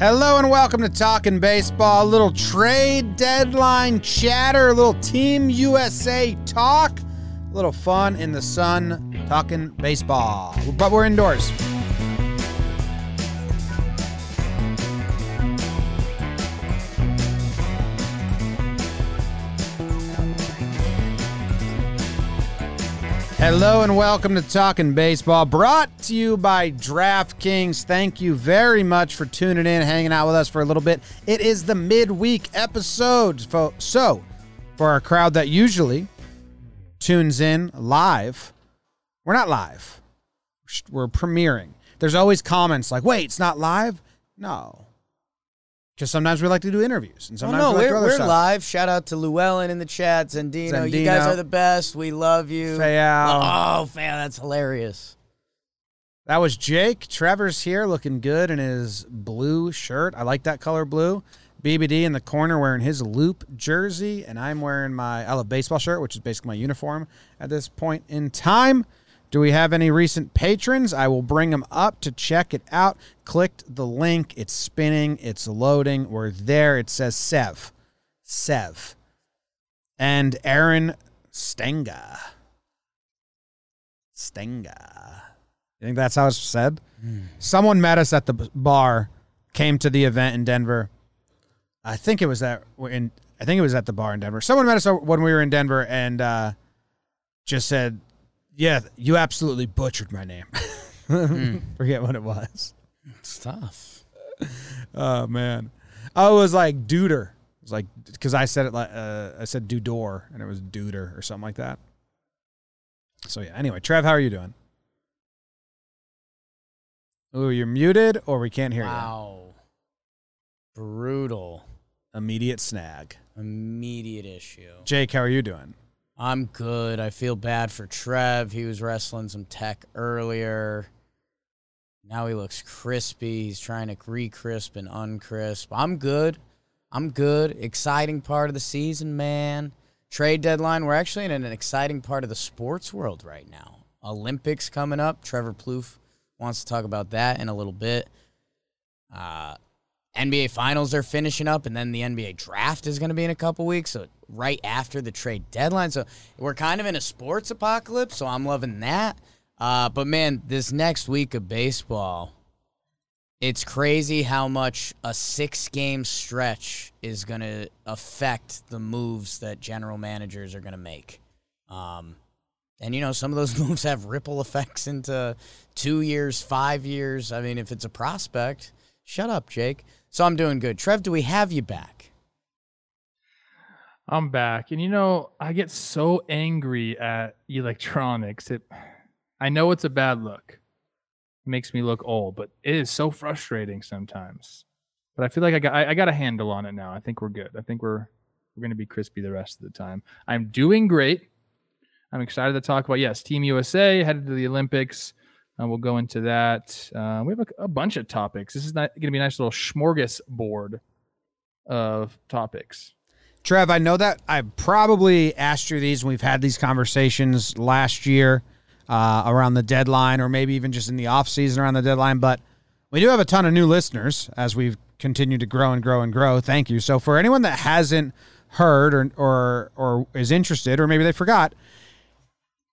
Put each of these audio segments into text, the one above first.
Hello and welcome to Talking Baseball. A little trade deadline chatter, a little Team USA talk, a little fun in the sun talking baseball. But we're indoors. Hello and welcome to Talking Baseball, brought to you by DraftKings. Thank you very much for tuning in, hanging out with us for a little bit. It is the midweek episode. So, for our crowd that usually tunes in live, we're not live. We're premiering. There's always comments like, wait, it's not live? No. Because sometimes we like to do interviews, and sometimes no, we like we're, we're live. Shout out to Llewellyn in the chat, Zendino. You guys are the best. We love you. Fayal. Oh, Fayal, that's hilarious. That was Jake. Trevor's here looking good in his blue shirt. I like that color blue. BBD in the corner wearing his loop jersey, and I'm wearing my I love baseball shirt, which is basically my uniform at this point in time. Do we have any recent patrons? I will bring them up to check it out. Clicked the link. It's spinning. It's loading. We're there. It says Sev. Sev. And Aaron Stenga. Stenga. You think that's how it's said? Someone met us at the bar, came to the event in Denver. I think it was that in. I think it was at the bar in Denver. Someone met us when we were in Denver and uh, just said, "Yeah, you absolutely butchered my name." Forget what it was. It's tough. Oh man, I was like Duder. It was like because I said it like uh, I said Dudor and it was Duder or something like that. So yeah. Anyway, Trev, how are you doing? Ooh, you're muted or we can't hear you. Wow. Brutal. Immediate snag. Immediate issue. Jake, how are you doing? I'm good. I feel bad for Trev. He was wrestling some tech earlier. Now he looks crispy. He's trying to re-crisp and uncrisp. I'm good. I'm good. Exciting part of the season, man. Trade deadline. We're actually in an exciting part of the sports world right now. Olympics coming up. Trevor Plouffe wants to talk about that in a little bit. Uh, NBA finals are finishing up, and then the NBA draft is going to be in a couple weeks. So right after the trade deadline, so we're kind of in a sports apocalypse. So I'm loving that. Uh, but man, this next week of baseball, it's crazy how much a six game stretch is going to affect the moves that general managers are going to make. Um, and you know, some of those moves have ripple effects into two years, five years. I mean, if it's a prospect, shut up, Jake. So I'm doing good. Trev, do we have you back? I'm back. And you know, I get so angry at electronics. It I know it's a bad look. It makes me look old, but it is so frustrating sometimes. But I feel like I got I, I got a handle on it now. I think we're good. I think we're we're gonna be crispy the rest of the time. I'm doing great. I'm excited to talk about yes, Team USA headed to the Olympics. Uh, we'll go into that. Uh, we have a, a bunch of topics. This is going to be a nice little smorgasbord of topics. Trev, I know that I probably asked you these we've had these conversations last year uh, around the deadline or maybe even just in the off season around the deadline, but we do have a ton of new listeners as we've continued to grow and grow and grow. Thank you. So for anyone that hasn't heard or or or is interested or maybe they forgot,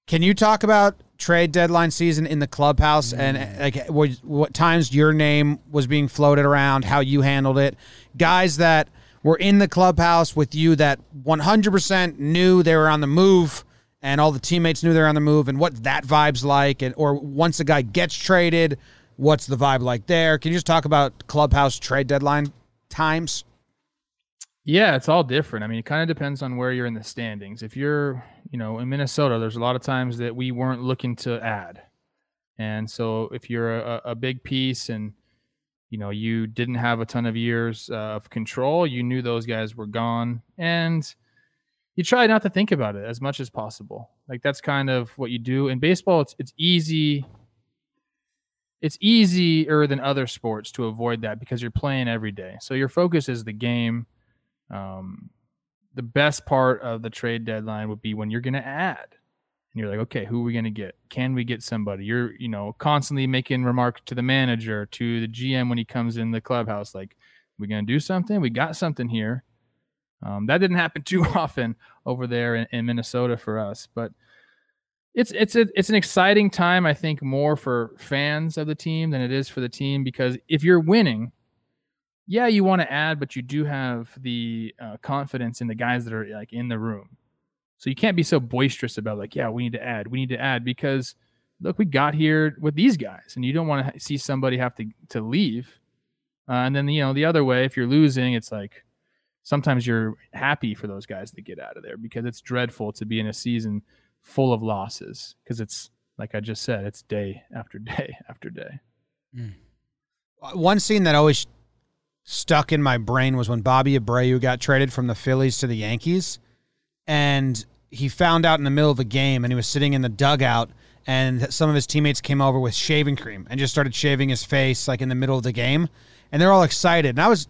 can you talk about trade deadline season in the clubhouse and uh, like what, what times your name was being floated around, how you handled it, guys that were in the clubhouse with you that 100% knew they were on the move and all the teammates knew they were on the move and what that vibe's like and or once a guy gets traded, what's the vibe like there? Can you just talk about clubhouse trade deadline times? Yeah, it's all different. I mean, it kind of depends on where you're in the standings. If you're, you know, in Minnesota, there's a lot of times that we weren't looking to add. And so if you're a, a big piece and, you know, you didn't have a ton of years uh, of control, you knew those guys were gone. And you try not to think about it as much as possible. Like that's kind of what you do. In baseball, it's it's easy. It's easier than other sports to avoid that because you're playing every day. So your focus is the game. Um, the best part of the trade deadline would be when you're going to add. and you're like, okay, who are we gonna get? Can we get somebody? You're you know constantly making remarks to the manager, to the GM when he comes in the clubhouse, like, we're gonna do something? We got something here. Um, that didn't happen too often over there in, in Minnesota for us, but it's it's a, it's an exciting time I think more for fans of the team than it is for the team because if you're winning, yeah, you want to add, but you do have the uh, confidence in the guys that are like in the room. So you can't be so boisterous about like, yeah, we need to add, we need to add because look, we got here with these guys, and you don't want to see somebody have to to leave. Uh, and then you know the other way, if you're losing, it's like sometimes you're happy for those guys to get out of there because it's dreadful to be in a season full of losses because it's like I just said, it's day after day after day. Mm. One scene that always stuck in my brain was when Bobby Abreu got traded from the Phillies to the Yankees, and he found out in the middle of a game, and he was sitting in the dugout, and some of his teammates came over with shaving cream and just started shaving his face like in the middle of the game, and they're all excited, and I was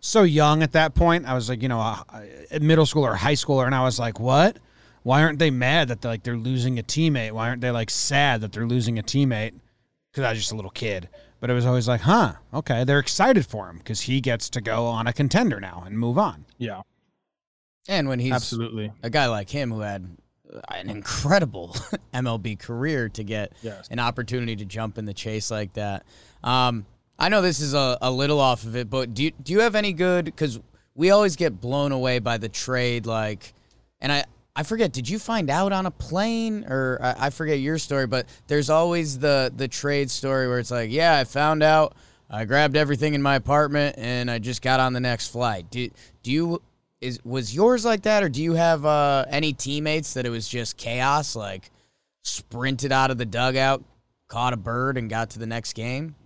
so young at that point. I was like, you know, a, middle school or high schooler, and I was like, what? why aren't they mad that they're like they're losing a teammate? Why aren't they like sad that they're losing a teammate? Because I was just a little kid, but it was always like, huh, okay, they're excited for him because he gets to go on a contender now and move on. Yeah, and when he's absolutely a guy like him who had an incredible MLB career to get yes. an opportunity to jump in the chase like that. Um, I know this is a, a little off of it, but do you, do you have any good? Because we always get blown away by the trade, like, and I I forget. Did you find out on a plane, or I, I forget your story? But there's always the the trade story where it's like, yeah, I found out. I grabbed everything in my apartment and I just got on the next flight. Do do you is was yours like that, or do you have uh, any teammates that it was just chaos, like sprinted out of the dugout, caught a bird, and got to the next game?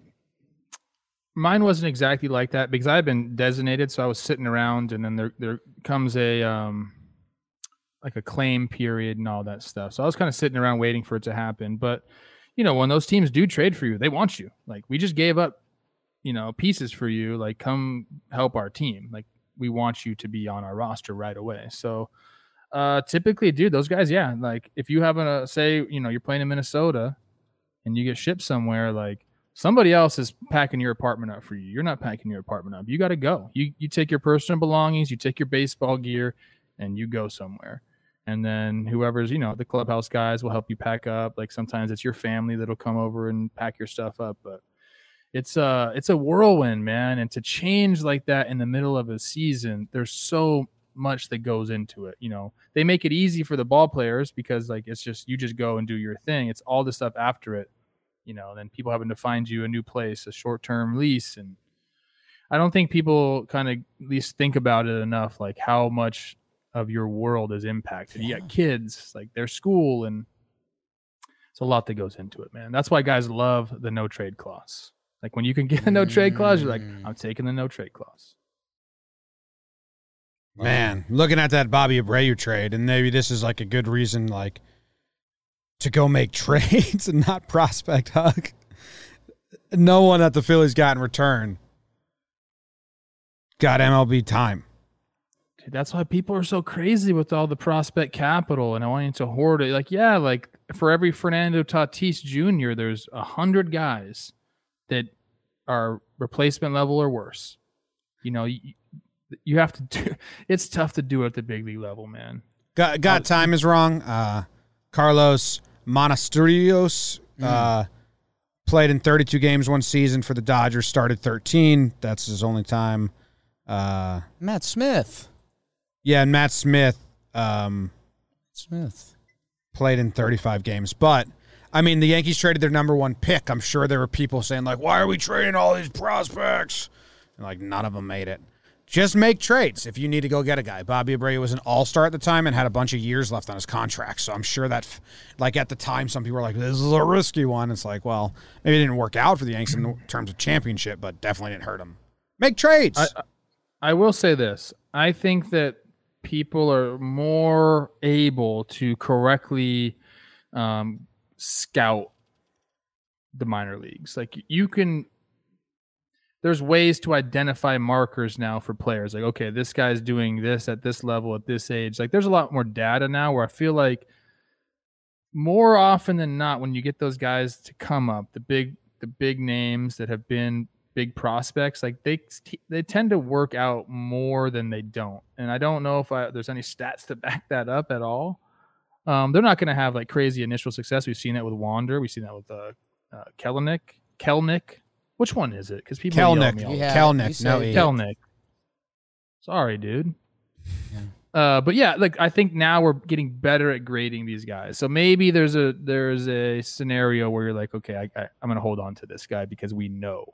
Mine wasn't exactly like that because I had been designated, so I was sitting around, and then there there comes a um, like a claim period and all that stuff. So I was kind of sitting around waiting for it to happen. But you know, when those teams do trade for you, they want you. Like we just gave up, you know, pieces for you. Like come help our team. Like we want you to be on our roster right away. So uh typically, dude, those guys, yeah. Like if you have a say, you know, you're playing in Minnesota and you get shipped somewhere, like somebody else is packing your apartment up for you. You're not packing your apartment up. You got to go. You you take your personal belongings, you take your baseball gear, and you go somewhere and then whoever's you know the clubhouse guys will help you pack up. Like sometimes it's your family that'll come over and pack your stuff up but it's a it's a whirlwind man. And to change like that in the middle of a season there's so much that goes into it you know? They make it easy for the ball players because like it's just you just go and do your thing. It's all the stuff after it you know? Then people having to find you a new place a short-term lease. And i don't think people kind of at least think about it enough like how much of your world is impacted. Yeah. You got kids, like their school, and it's a lot that goes into it, man. That's why guys love the no trade clause. Like when you can get a no trade clause, you're like, mm. I'm taking the no trade clause. Man, looking at that Bobby Abreu trade, and maybe this is like a good reason, like to go make trades and not prospect hug. No one at the Phillies got in return got MLB time. That's why people are so crazy with all the prospect capital and I want to hoard it. Like, yeah, like for every Fernando Tatis Jr., there's a hundred guys that are replacement level or worse. You know, you, you have to do. It's tough to do at the big league level, man. Got got oh, time is wrong. Uh, Carlos Monasterios mm. uh, played in 32 games one season for the Dodgers. Started 13. That's his only time. Uh, Matt Smith. Yeah, and Matt Smith. Um, Smith played in 35 games, but I mean, the Yankees traded their number one pick. I'm sure there were people saying like, "Why are we trading all these prospects?" And like, none of them made it. Just make trades if you need to go get a guy. Bobby Abreu was an all star at the time and had a bunch of years left on his contract. So I'm sure that, like, at the time, some people were like, this is a risky one. It's like, well, maybe it didn't work out for the Yankees in terms of championship, but definitely didn't hurt them. Make trades. I, I will say this I think that people are more able to correctly um, scout the minor leagues. Like you can, there's ways to identify markers now for players. Like, okay, this guy's doing this at this level at this age. Like, there's a lot more data now where I feel like more often than not, when you get those guys to come up, the big the big names that have been big prospects, like they they tend to work out more than they don't. And I don't know if I, there's any stats to back that up at all. Um, they're not going to have like crazy initial success. We've seen that with Wander. We've seen that with uh, uh, Kelenic. Kelnick. Which one is it? Because people yell at Kelnick. me all the Yeah, Kelnick. No. Kelnick. Sorry, dude. Yeah. Uh, but yeah, like I think now we're getting better at grading these guys. So maybe there's a there's a scenario where you're like, okay, I, I, I'm gonna hold on to this guy because we know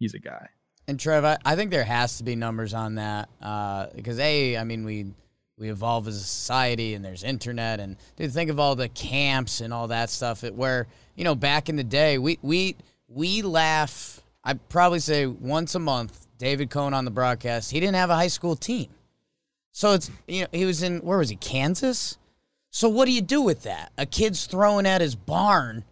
he's a guy. And Trev, I, I think there has to be numbers on that uh, because a, I mean, we we evolve as a society, and there's internet, and dude, think of all the camps and all that stuff. Where you know, back in the day, we we we laugh. I'd probably say once a month. David Cone on the broadcast. He didn't have a high school team, so it's you know he was in where was he Kansas. So what do you do with that? A kid's throwing at his barn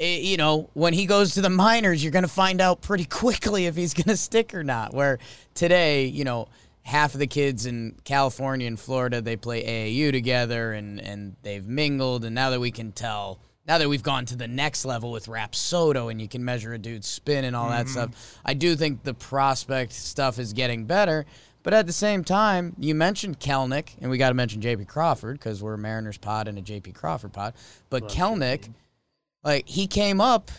Eh, you know, when he goes to the minors, you're going to find out pretty quickly if he's going to stick or not. Where today, you know, half of the kids in California and Florida, they play AAU together and, and they've mingled. And now that we can tell, now that we've gone to the next level with Rapsodo and you can measure a dude's spin and all that stuff, I do think the prospect stuff is getting better. But at the same time, you mentioned Kelnick, and we got to mention JP Crawford because we're a Mariners pod and a JP Crawford pod. But Kelnick, like he came up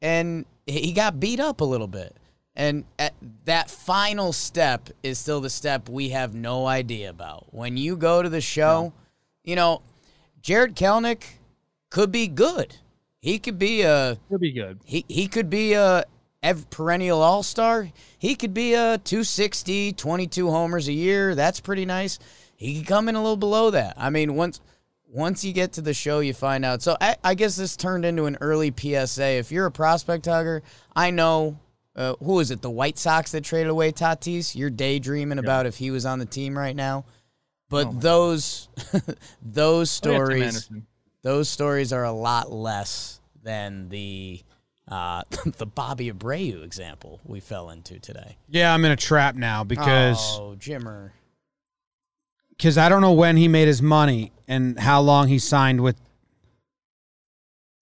and he got beat up a little bit. And at that final step is still the step we have no idea about. When you go to the show, you know, Jared Kelnick could be good. He could be a He'll be good. he he could be a ev- perennial all-star. He could be a 260, 22 homers a year. That's pretty nice. He could come in a little below that. I mean, once once you get to the show, you find out. So I, I guess this turned into an early PSA. If you're a prospect hugger, I know. Uh, who is it? The White Sox that traded away Tatis. You're daydreaming about if he was on the team right now. But those those Oh, stories Anderson. those stories are a lot less than the uh, the Bobby Abreu example we fell into today. Yeah, I'm in a trap now because oh, Jimmer. Because I don't know when he made his money and how long he signed with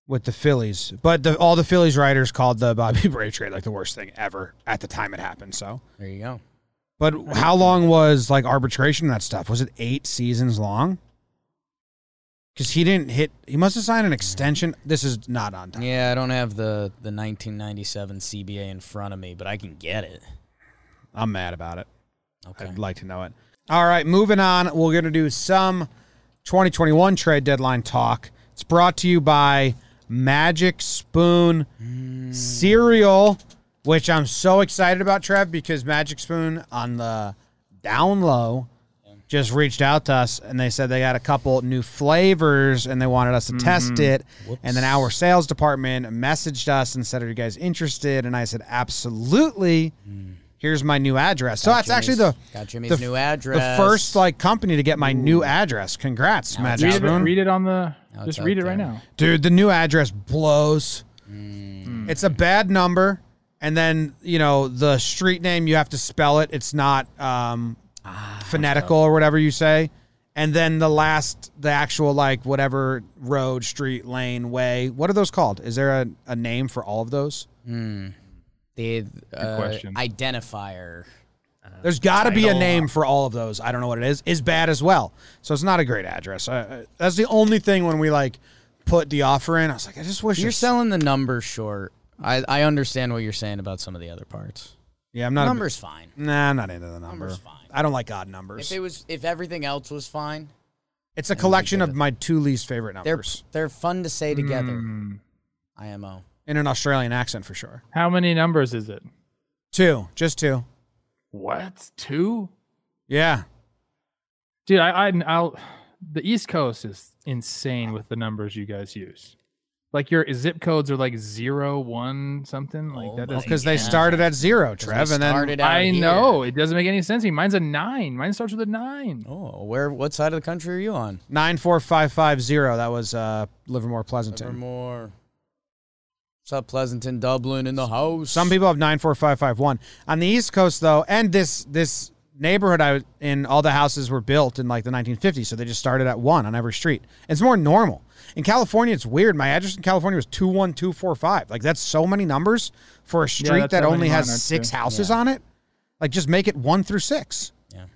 with the Phillies. But the, all the Phillies writers called the Bobby Bray trade like the worst thing ever at the time it happened. So, There you go. but how long was like arbitration and that stuff? Was it eight seasons long? Because he didn't hit. He must have signed an extension. This is not on time. Yeah, I don't have the the 1997 CBA in front of me, but I can get it. I'm mad about it. Okay. I'd like to know it. All right, moving on. We're going to do some 2021 trade deadline talk. It's brought to you by Magic Spoon Cereal, which I'm so excited about, Trev, because Magic Spoon on the down low just reached out to us and they said they got a couple new flavors and they wanted us to test mm-hmm. it. And then our sales department messaged us and said, Are you guys interested? And I said, Absolutely. Mm. Here's my new address. So that's actually the got Jimmy's the, new address. the first like company to get my new address. Congrats, Magic Read it, read it on the. Now just read out it right now. Dude, the new address blows. Mm. It's a bad number, and then you know the street name you have to spell it. It's not um, Ah, phonetical or whatever you say. And then the last, the actual like whatever road, street, lane, way. What are those called? Is there a, a name for all of those? The uh, question. identifier. There's got to be a name for all of those. I don't know what it is. Is bad as well. So it's not a great address. Uh, that's the only thing when we like put the offer in. I was like, I just wish You're it's- selling the number short. I, I understand what you're saying about some of the other parts. Yeah, I'm not. a- Number's fine. Nah, I'm not into the number. Number's fine. I don't like odd numbers. If it was, if everything else was fine, it's a collection of my two least favorite they're numbers they're fun to say together. Hmm. IMO. In an Australian accent for sure. How many numbers is it? Two, just two. What? Two? Yeah, Dude, I, I I'll the East Coast is insane with the numbers you guys use. Like your zip codes are like zero one something like Oh that. my doesn't because they started at zero, Trev, and then I here. know it doesn't make any sense. to me. Mine's a nine. Mine starts with a nine. Oh, where? What side of the country are you on? nine four five five zero. That was uh, Livermore Pleasanton. Livermore. What's up, Pleasanton, Dublin in the house? Some people have nine four five five one on the East Coast though, and this this neighborhood I was in, all the houses were built in like the 1950s, so they just started at one on every street. It's more normal. In California, it's weird. My address in California was 21245. Like, that's so many numbers for a street that's that only has six too. houses Yeah. on it. Like, just make it one through six. Yeah.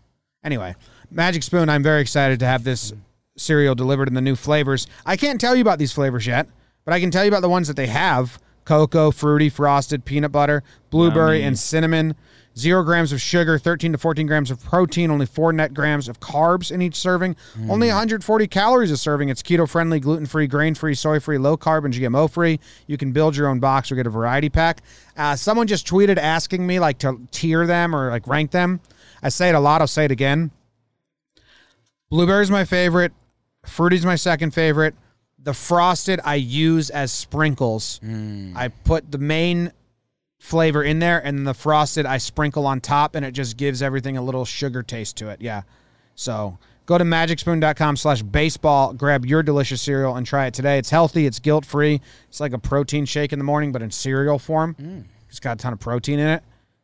Anyway, Magic Spoon, I'm very excited to have this cereal delivered in the new flavors. I can't tell you about these flavors yet, but I can tell you about the ones that they have cocoa, fruity, frosted, peanut butter, blueberry, Yummy. and cinnamon. Zero grams of sugar, 13 to 14 grams of protein, only four net grams of carbs in each serving, only 140 calories a serving. It's keto friendly, gluten free, grain free, soy free, low carb, and GMO free. You can build your own box or get a variety pack. Uh, someone just tweeted asking me like to tier them or like rank them. I say it a lot. I'll say it again. Blueberry's my favorite. Fruity's my second favorite. The frosted I use as sprinkles. Mm. I put the main flavor in there, and then the frosted I sprinkle on top, and it just gives everything a little sugar taste to it. Yeah. So go to magicspoon.com slash baseball, grab your delicious cereal, and try it today. It's healthy, it's guilt free. It's like a protein shake in the morning, but in cereal form. Mm. It's got a ton of protein in it.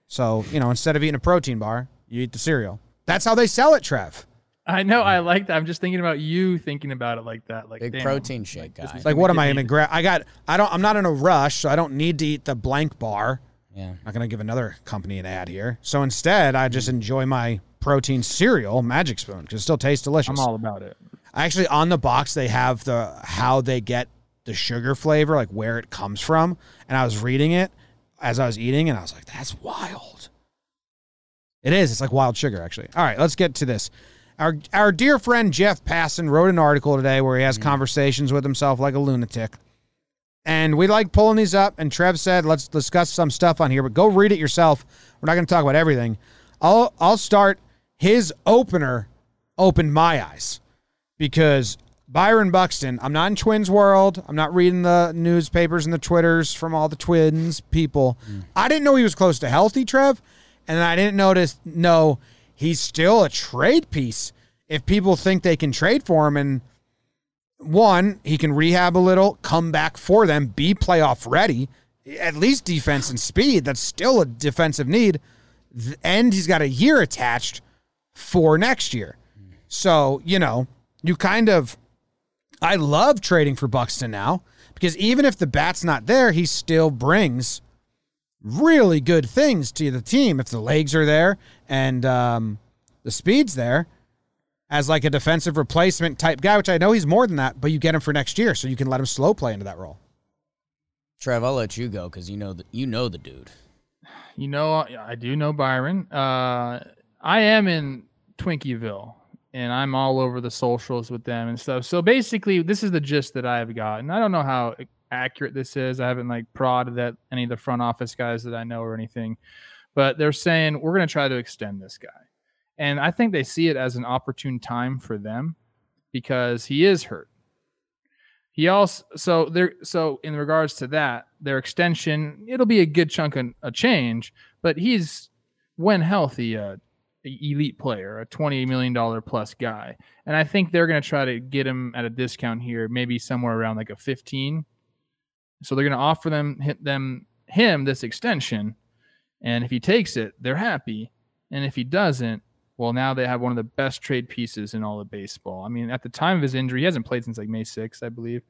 So, you know, instead of eating a protein bar, you eat the cereal. That's how they sell it, Trev. I know. I like that. I'm just thinking about you thinking about it like that. Like Big damn, protein shake this guy. is Like, what am I in a gra- grab? I got. I don't. I'm not in a rush, so I don't need to eat the blank bar. Yeah. I'm not gonna give another company an ad here. So instead, I just enjoy my protein cereal, Magic Spoon, because it still tastes delicious. I'm all about it. Actually, on the box they have the how they get the sugar flavor, like where it comes from, and I was reading it as I was eating, and I was like, "That's wild." It is. It's like wild sugar, actually. All right, let's get to this. Our our dear friend Jeff Passan wrote an article today where he has mm-hmm. conversations with himself like a lunatic. And we like pulling these up. And Trev said, let's discuss some stuff on here, but go read it yourself. We're not going to talk about everything. I'll I'll start. His opener opened my eyes because Byron Buxton. I'm not in Twins world. I'm not reading the newspapers and the twitters from all the Twins people. Mm. I didn't know he was close to healthy, Trev, and I didn't notice. No, he's still a trade piece. If people think they can trade for him and one, he can rehab a little, come back for them, be playoff ready, at least defense and speed. That's still a defensive need. And he's got a year attached for next year. So, you know, you kind of, I love trading for Buxton now because even if the bat's not there, he still brings really good things to the team if the legs are there and um, the speed's there as like a defensive replacement type guy, which I know he's more than that, but you get him for next year, so you can let him slow play into that role. Trev, I'll let you go because you know the, you know the dude. You know, I do know Byron. Uh, I am in Twinkieville, and I'm all over the socials with them and stuff. So basically, this is the gist that I've gotten. I don't know how accurate this is. I haven't like prodded at any of the front office guys that I know or anything, but they're saying we're going to try to extend this guy, and I think they see it as an opportune time for them because he is hurt. He also so there so in regards to that, their extension, it'll be a good chunk of a change, but he's when healthy a, a elite player, a 20 million dollar plus guy. And I think they're going to try to get him at a discount here, maybe somewhere around like a 15. So they're going to offer them hit them him this extension, and if he takes it, they're happy. And if he doesn't, well, now they have one of the best trade pieces in all of baseball. I mean, at the time of his injury, he hasn't played since like May 6th, I believe.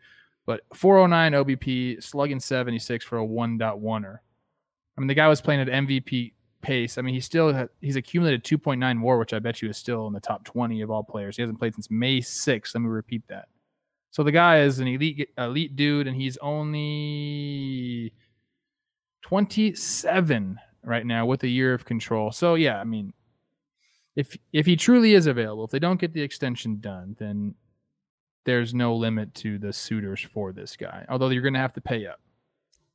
But 409 OBP, slugging 76 for a 1.1er. I mean, the guy was playing at MVP pace. I mean, he still he's accumulated 2.9 WAR, which I bet you is still in the top 20 of all players. He hasn't played since May 6th. Let me repeat that. So the guy is an elite elite dude, and he's only 27 right now with a year of control. So yeah, I mean, if if he truly is available, if they don't get the extension done, then there's no limit to the suitors for this guy. Although you're going to have to pay up.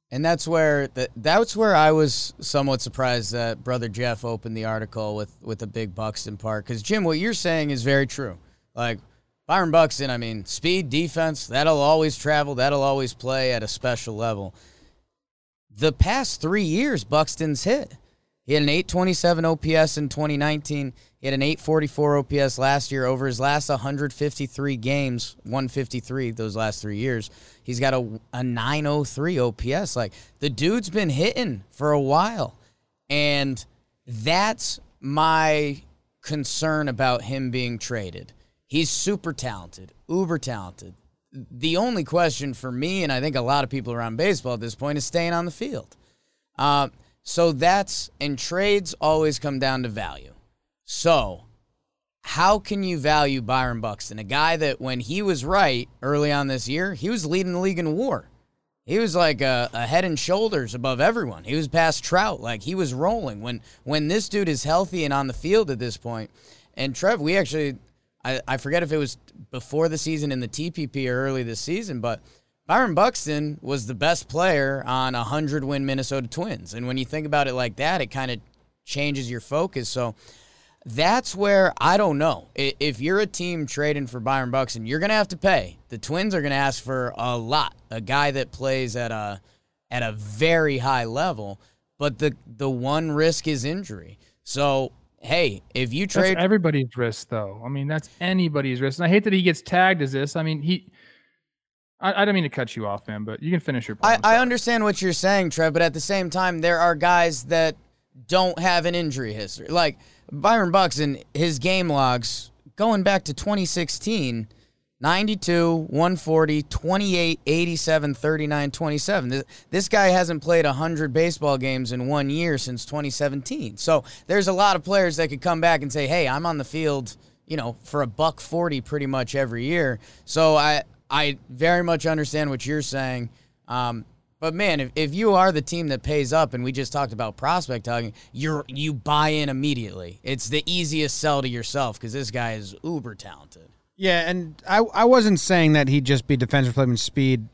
And that's where the, that's where I was somewhat surprised that brother Jeff opened the article with with a big Buxton part because Jim, what you're saying is very true. Like Byron Buxton, I mean, speed, defense, that'll always travel, that'll always play at a special level. The past three years, Buxton's hit. He had an 827 OPS in 2019. He had an 844 OPS last year. Over his last 153 games, 153 those last three years, he's got a, a 903 OPS. Like the dude's been hitting for a while. And that's my concern about him being traded. He's super talented, uber talented. The only question for me, and I think a lot of people around baseball at this point, is staying on the field. Uh, so that's, and trades always come down to value. So, how can you value Byron Buxton, a guy that when he was right early on this year, he was leading the league in WAR. He was like a, a, head and shoulders above everyone. He was past Trout, like he was rolling. When when this dude is healthy and on the field at this point, and Trev, we actually, I, I forget if it was before the season in the TPP or early this season, but Byron Buxton was the best player on a hundred win Minnesota Twins. And when you think about it like that, it kind of changes your focus. So that's where I don't know. If you're a team trading for Byron Buxton, you're going to have to pay. The Twins are going to ask for a lot. A guy that plays at a at a very high level, but the the one risk is injury. So, hey, if you trade that's everybody's risk though. I mean, that's anybody's risk. And I hate that he gets tagged as this. I mean, he I, I don't mean to cut you off, man, but you can finish your point. I, I understand what you're saying, Trev, but at the same time, there are guys that don't have an injury history. Like Byron Bucks Buxton, his game logs going back to 2016 92, 140, 28, 87, 39, 27. This guy hasn't played 100 baseball games in one year since 2017. So there's a lot of players that could come back and say, hey, I'm on the field, you know, for a buck 40 pretty much every year. So I, I very much understand what you're saying. Um, but man, if, if you are the team that pays up, and we just talked about prospect hugging, you're you buy in immediately. It's the easiest sell to yourself because this guy is uber talented. Yeah, and I I wasn't saying that he'd just be defensive replacement speed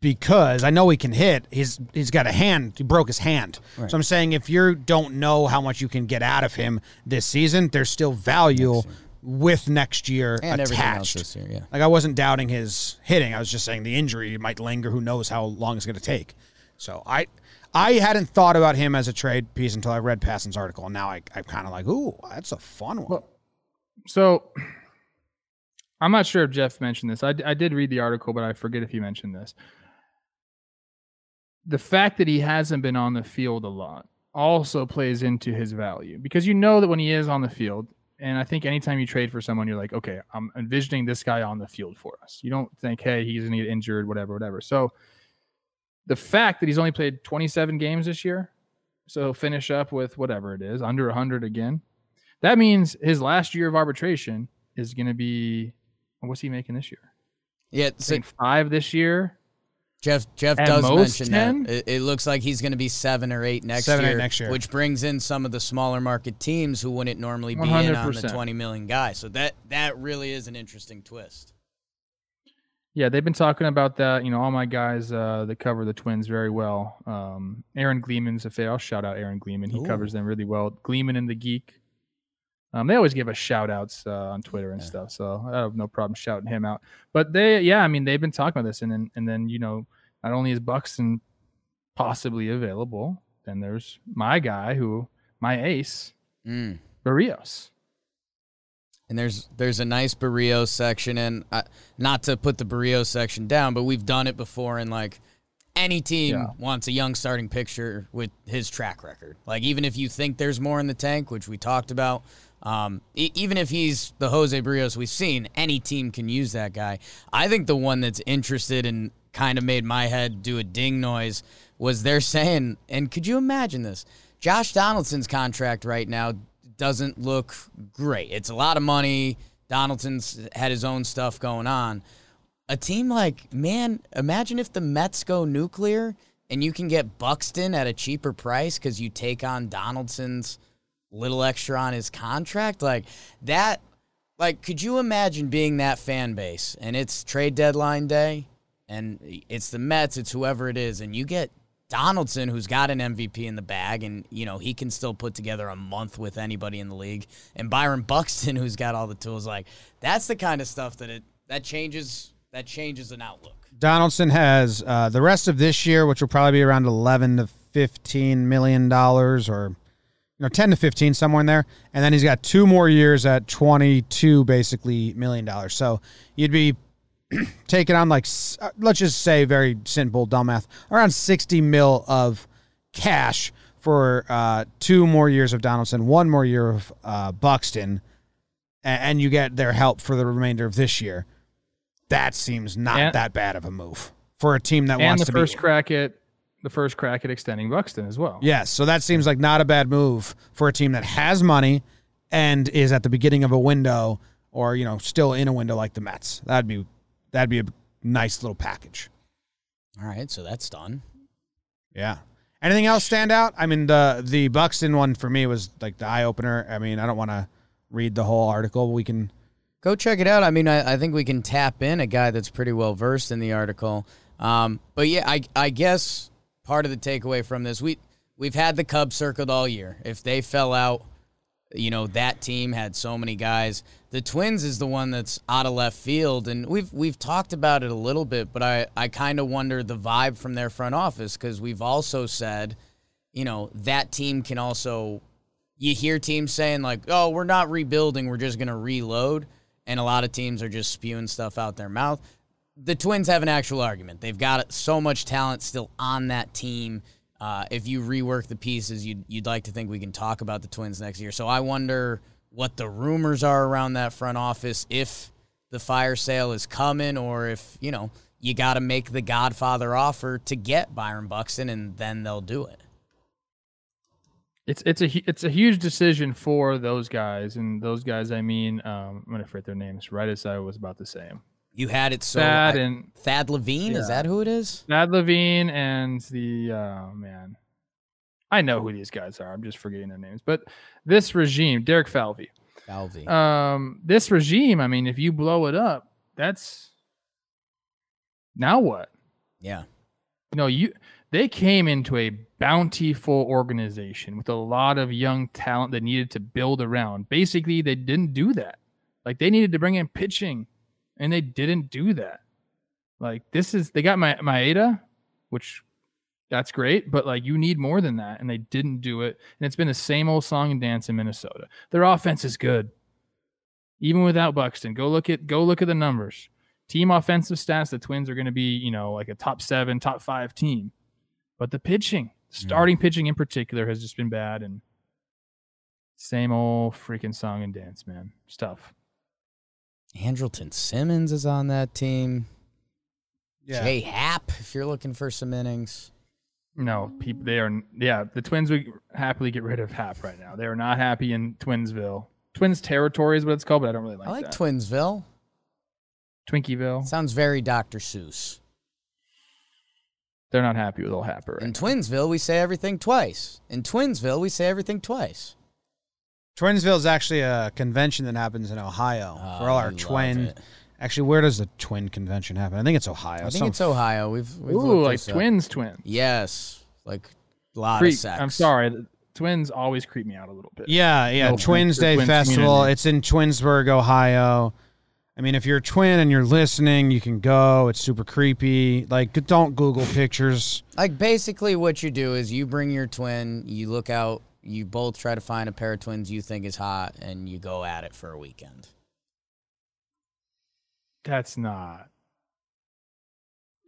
because I know he can hit. He's he's got a hand. He broke his hand. Right. So I'm saying if you don't know how much you can get out of him this season, there's still value with next year and attached. Year, yeah. Like I wasn't doubting his hitting. I was just saying the injury might linger. Who knows how long it's going to take. So I I hadn't thought about him as a trade piece until I read Passan's article, and now I, I'm kind of like, ooh, that's a fun one. Well, so I'm not sure if Jeff mentioned this. I, I did read the article, but I forget if he mentioned this. The fact that he hasn't been on the field a lot also plays into his value because you know that when he is on the field, and I think anytime you trade for someone, you're like, okay, I'm envisioning this guy on the field for us. You don't think, hey, he's going to get injured, whatever, whatever. So the fact that he's only played 27 games this year, so finish up with whatever it is, under 100 again, that means his last year of arbitration is going to be, what's he making this year? Yeah, so, five this year. Jeff Jeff At does mention 10? that it, it, looks like he's going to be seven or eight next seven year, next year, which brings in some of the smaller market teams who wouldn't normally be 100%. in on the twenty million guy. So that that really is an interesting twist. Yeah, they've been talking about that. You know, all my guys uh, that cover the Twins very well. Um, Aaron Gleeman's a fair. I'll shout out Aaron Gleeman. He Ooh. covers them really well. Gleeman and the Geek. Um, they always give us shout outs uh, on Twitter and yeah. stuff, so I have no problem shouting him out. But they, yeah, I mean, they've been talking about this, and then and then you know, not only is Buxton possibly available, then there's my guy who my ace, mm. Berrios. And there's there's a nice Berrios section, and uh, not to put the Berrios section down, but we've done it before, and like any team yeah. wants a young starting pitcher with his track record. Like even if you think there's more in the tank, which we talked about, um, e- even if he's the Jose Berrios we've seen, any team can use that guy. I think the one that's interested and kind of made my head do a ding noise was they're saying, and could you imagine this? Josh Donaldson's contract right now doesn't look great. It's a lot of money. Donaldson's had his own stuff going on. A team like, man, imagine if the Mets go nuclear and you can get Buxton at a cheaper price because you take on Donaldson's – little extra on his contract. Like that, like, could you imagine being that fan base and it's trade deadline day and it's the Mets, it's whoever it is, and you get Donaldson, who's got an MVP in the bag, and you know he can still put together a month with anybody in the league, and Byron Buxton, who's got all the tools. Like that's the kind of stuff that it that changes that changes an outlook. Donaldson has uh, the rest of this year, which will probably be around eleven to fifteen million dollars, or you know, 10 to 15, somewhere in there. And then he's got two more years at 22, basically, million dollars. So you'd be taking on, like, uh, let's just say, very simple, dumb math, around 60 mil of cash for uh, two more years of Donaldson, one more year of uh, Buxton. and you get their help for the remainder of this year, that seems not And- that bad of a move for a team that and wants the to first be. crack at the first crack at extending Buxton as well. Yes, so that seems like not a bad move for a team that has money and is at the beginning of a window or you know still in a window like the Mets. That'd be that'd be a nice little package. All right, so that's done. Yeah. Anything else stand out? I mean the the Buxton one for me was like the eye opener. I mean I don't want to read the whole article. We can Go check it out. I mean, I, I think we can tap in a guy that's pretty well versed in the article. Um, but yeah, I I guess part of the takeaway from this, we we've had the Cubs circled all year. If they fell out, you know that team had so many guys. The Twins is the one that's out of left field, and we've we've talked about it a little bit. But I I kind of wonder the vibe from their front office because we've also said, you know, that team can also. You hear teams saying like, "Oh, we're not rebuilding; we're just going to reload," and a lot of teams are just spewing stuff out their mouth. The Twins have an actual argument. They've got so much talent still on that team. Uh, if you rework the pieces, you'd you'd like to think we can talk about the Twins next year. So I wonder what the rumors are around that front office if the fire sale is coming, or if you know you got to make the Godfather offer to get Byron Buxton, and then they'll do it. It's it's a it's a huge decision for those guys, and those guys I mean um, I'm gonna forget their names right as I was about to say them. You had it so Thad I- and Thad Levine, is that who it is? Thad Levine and the oh man, I know who these guys are. I'm just forgetting their names. But this regime, Derek Falvey, Falvey. um, this regime. I mean, if you blow it up, that's now what? yeah. No, you they came into a bountiful organization with a lot of young talent that needed to build around. Basically, they didn't do that. Like they needed to bring in pitching, and they didn't do that. Like this is they got my Maeda, which that's great, but like you need more than that, and they didn't do it. And it's been the same old song and dance in Minnesota. Their offense is good, even without Buxton. Go look at go look at the numbers. Team offensive stats, the Twins are going to be you know like a top seven, top five team, but the pitching, starting mm. pitching in particular, has just been bad and same old freaking song and dance, man. Stuff. Andrelton Simmons is on that team. yeah. Jay Happ, if you're looking for some innings. No, people. They are. Yeah, the Twins would happily get rid of Happ right now. They are not happy in Twinsville. Twins territory is what it's called, but I don't really like, I like that. Twinsville. Twinkieville. Sounds very Dr. Seuss. They're not happy with old Happer. Right In now. Twinsville, we say everything twice. In Twinsville, we say everything twice. Twinsville is actually a convention that happens in Ohio for all Oh, our you twin. it. Actually, where does the twin convention happen? I think it's Ohio. I think Some- it's Ohio. We've, we've Ooh, like this up. twins, twins. Yes, like a lot Creep. of sex. I'm sorry. Twins always creep me out a little bit. Yeah, yeah. No, Twins Day Twins Festival. community. It's in Twinsburg, Ohio. I mean, if you're a twin and you're listening, you can go. It's super creepy. Like, don't Google pictures. Like basically, what you do is you bring your twin, you look out, you both try to find a pair of twins you think is hot, and you go at it for a weekend. That's not.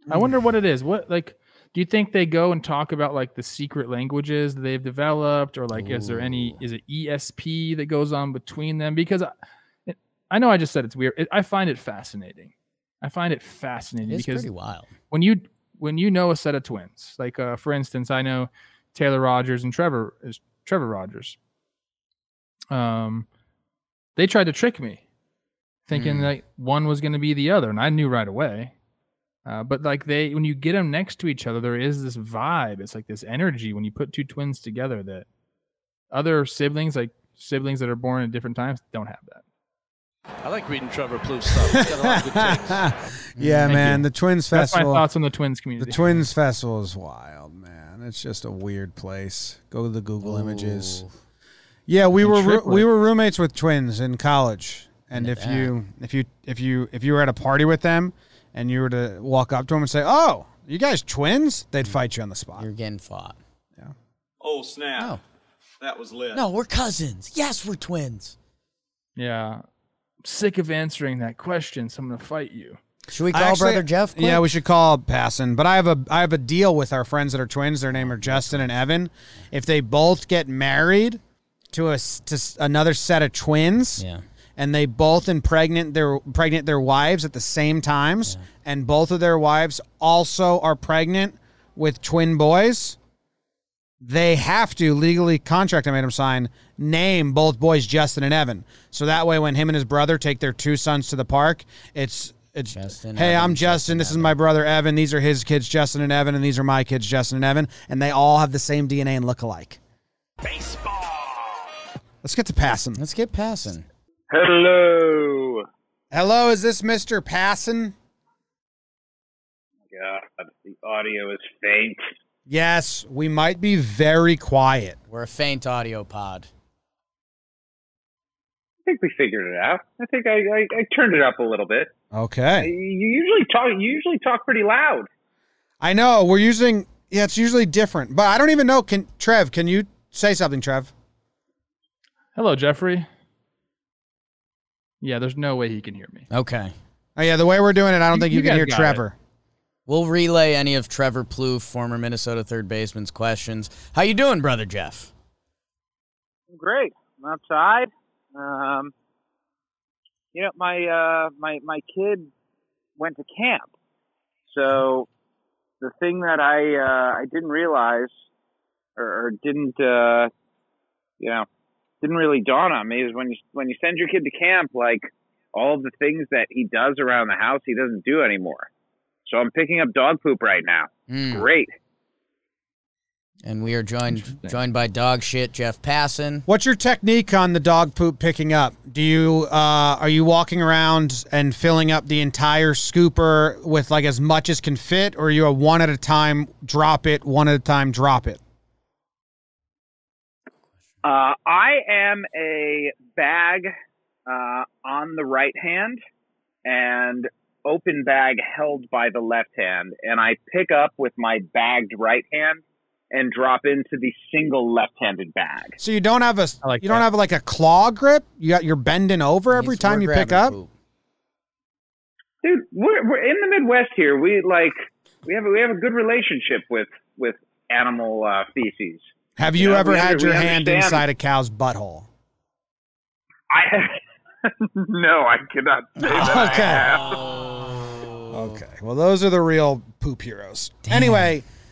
I wonder what it is. What like do you think they go and talk about like the secret languages they've developed or like is there any is it ESP that goes on between them because I, it, I know I just said it's weird. It, I find it fascinating. I find it fascinating It's because pretty wild. when you when you know a set of twins, like uh, for instance, I know Taylor Rogers and Trevor is Trevor Rogers. Um, they tried to trick me, thinking Hmm. that one was going to be the other, and I knew right away. Uh, but like they, when you get them next to each other, there is this vibe. It's like this energy when you put two twins together that other siblings, like siblings that are born at different times, don't have that. I like reading Trevor Plouffe stuff. He's got a lot of good yeah, Thank man. you. The Twins That's my Festival. thoughts on the twins community. The. Twins Festival is wild, man. It's just a weird place. Go to the Google images. Yeah, we And were roo- we were roommates with twins in college, and Look if at you if you if you if you were at a party with them, and you were to walk up to them and say, "Oh, you guys twins," they'd mm. fight you on the spot. You're getting fought. Yeah. Oh snap! No. That was lit. No, we're cousins. Yes, we're twins. Yeah. Sick of answering that question, so I'm gonna fight you. Should we call actually- brother Jeff? Quick? Yeah, we should call Passan. But I have a I have a deal with our friends that are twins. Their name are Justin and Evan. If they both get married to a s- to another set of twins, yeah. and they both impregnate their pregnant their wives at the same times, and both of their wives also are pregnant with twin boys, they have to legally contract I made him sign name both boys Justin and Evan. So that way when him and his brother take their two sons to the park, it's it's Justin, hey, Evan, I'm Justin, Justin, this is my brother Evan, these are his kids Justin and Evan and these are my kids Justin and Evan and they all have the same DNA and look alike. Baseball. Let's get to passing. Let's get passing. Hello. Hello, is this Mr. Passan? God, the audio is faint. Yes, we might be very quiet. We're a faint audio pod. I think we figured it out. I think I, I, I turned it up a little bit. You usually talk. You usually talk pretty loud. I know we're using yeah, it's usually different. But I don't even know can Trev, can you say something, Trev? Hello, Jeffrey. Yeah, there's no way he can hear me. Okay. Oh yeah, the way we're doing it, I don't You- think you, you can hear got Trevor. We'll relay any of Trevor Plouffe, former Minnesota third baseman's questions. How you doing, brother Jeff? Great. I'm outside. Um, you know, my uh, my my kid went to camp, so the thing that I uh, I didn't realize or, or didn't uh, you know didn't really dawn on me is when you when you send your kid to camp, like all of the things that he does around the house, he doesn't do anymore. So I'm picking up dog poop right now. Mm. Great. And we are joined joined by dog shit Jeff Passan. What's your technique on the dog poop picking up? Do you uh, are you walking around and filling up the entire scooper with like as much as can fit, or are you a one at a time drop it, one at a time drop it? Uh, I am a bag uh, on the right hand and open bag held by the left hand, and I pick up with my bagged right hand and drop into the single left-handed bag. So you don't have a like you don't have like a claw grip. You got you're bending over every He's- time you pick up. poop. Dude, we're we're in the Midwest here. We like we have a, we have a good relationship with with animal uh, feces. Have you Yeah, ever we had your hand understand. inside a cow's butthole? I no, I cannot say that I Okay. have. Okay. Well, those are the real poop heroes. Anyway, What?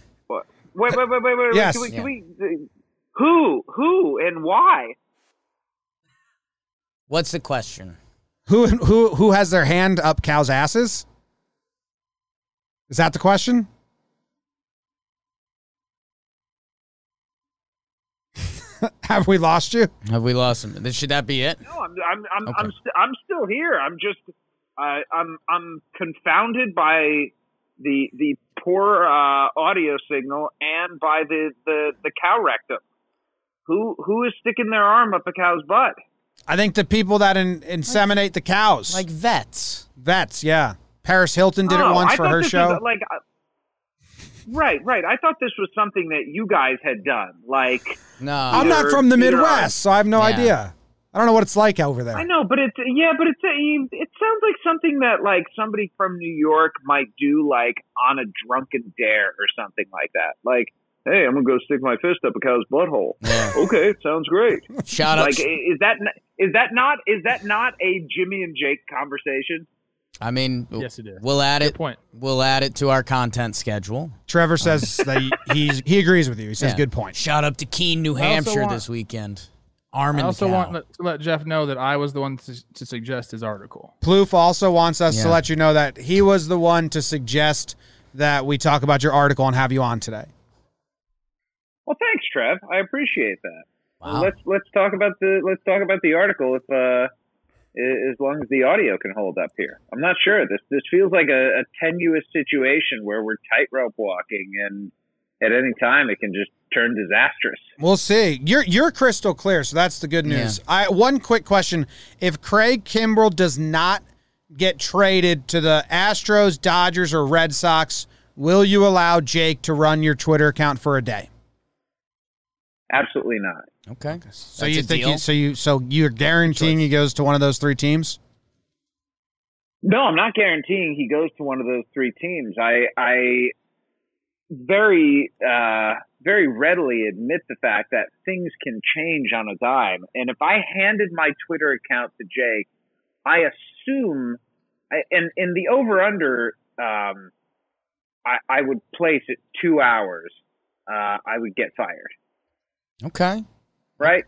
Wait, wait, wait, wait, wait. Yes. Can we, can we, uh, who, who, and why? What's the question? who who who has their hand up cows' asses? Is that the question? Have we lost you? Have we lost him? Should that be it? No, I'm, I'm, I'm, Okay. I'm, st- I'm still here. I'm just, uh, I'm, I'm confounded by the, the poor uh, audio signal and by the, the, the cow rectum. Who, who is sticking their arm up a cow's butt? I think the people that in, inseminate the cows, Like vets. vets. Yeah, Paris Hilton did it Oh, once I for her show. Was, like, uh, right, right. I thought this was something that you guys had done. Like, No. I'm not from the Midwest, so I have no Yeah. idea. I don't know what it's like over there. I know, but it's yeah, but it's it sounds like something that like somebody from New York might do like on a drunken dare or something like that. Like, hey, I'm gonna go stick my fist up a cow's butthole. Okay, sounds great. Shout out. Like, is that n- is that not is that not a Jimmy and Jake conversation? I mean, Yes, it is. we'll add Good it. point. We'll add it to our content schedule. Trevor says that he, he's he agrees with you. He says Yeah. good point. Shout out to Keene, New Hampshire want- this weekend. I also cow. want to let Jeff know that I was the one to, to suggest his article. Plouffe also wants us to let you know that he was the one to suggest that we talk about your article and have you on today. Well, thanks, Trev. I appreciate that. Wow. Let's let's talk about the let's talk about the article if uh as long as the audio can hold up here. I'm not sure. This this feels like a, a tenuous situation where we're tightrope walking and at any time it can just turn disastrous. We'll see. You're you're crystal clear, so that's the good news. I one quick question: If Craig Kimbrel does not get traded to the Astros, Dodgers, or Red Sox, will you allow Jake to run your Twitter account for a day? Absolutely not. Okay. So That's you think you, so you so you're guaranteeing he goes to one of those three teams? No, I'm not guaranteeing he goes to one of those three teams. I I very uh very readily admit the fact that things can change on a dime. And if I handed my Twitter account to Jake, I assume, I- and in the over under, um, I, I would place it two hours. Uh, I would get fired, Okay. right?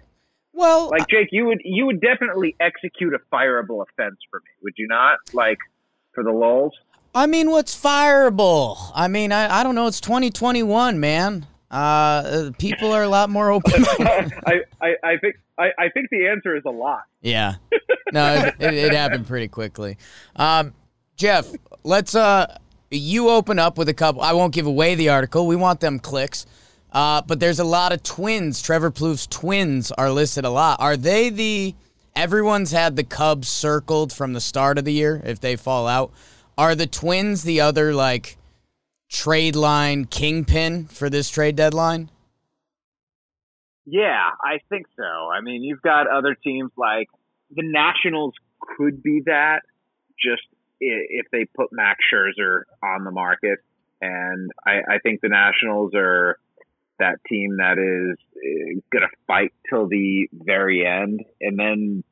Well, Like Jake, you would you would definitely execute a fireable offense for me, would you not? Like for the lulls. I mean, what's fireable? I mean, I, I don't know. It's 2021, man. Uh, Uh, people are a lot more open. I, I, I think I, I think the answer is a lot. yeah. No, it, it, it happened pretty quickly. Um, Jeff, let's uh, you open up with a couple. I won't give away the article. We want them clicks. Uh, but there's a lot of twins. Trevor Plouffe's twins are listed a lot. Are they the? Everyone's had the Cubs circled from the start of the year. If they fall out, are the twins the other like trade line kingpin for this trade deadline? Yeah, I think so. I mean, you've got other teams like the Nationals could be that just if they put Max Scherzer on the market. And I, I think the Nationals are that team that is eh, going to fight till the very end. And then,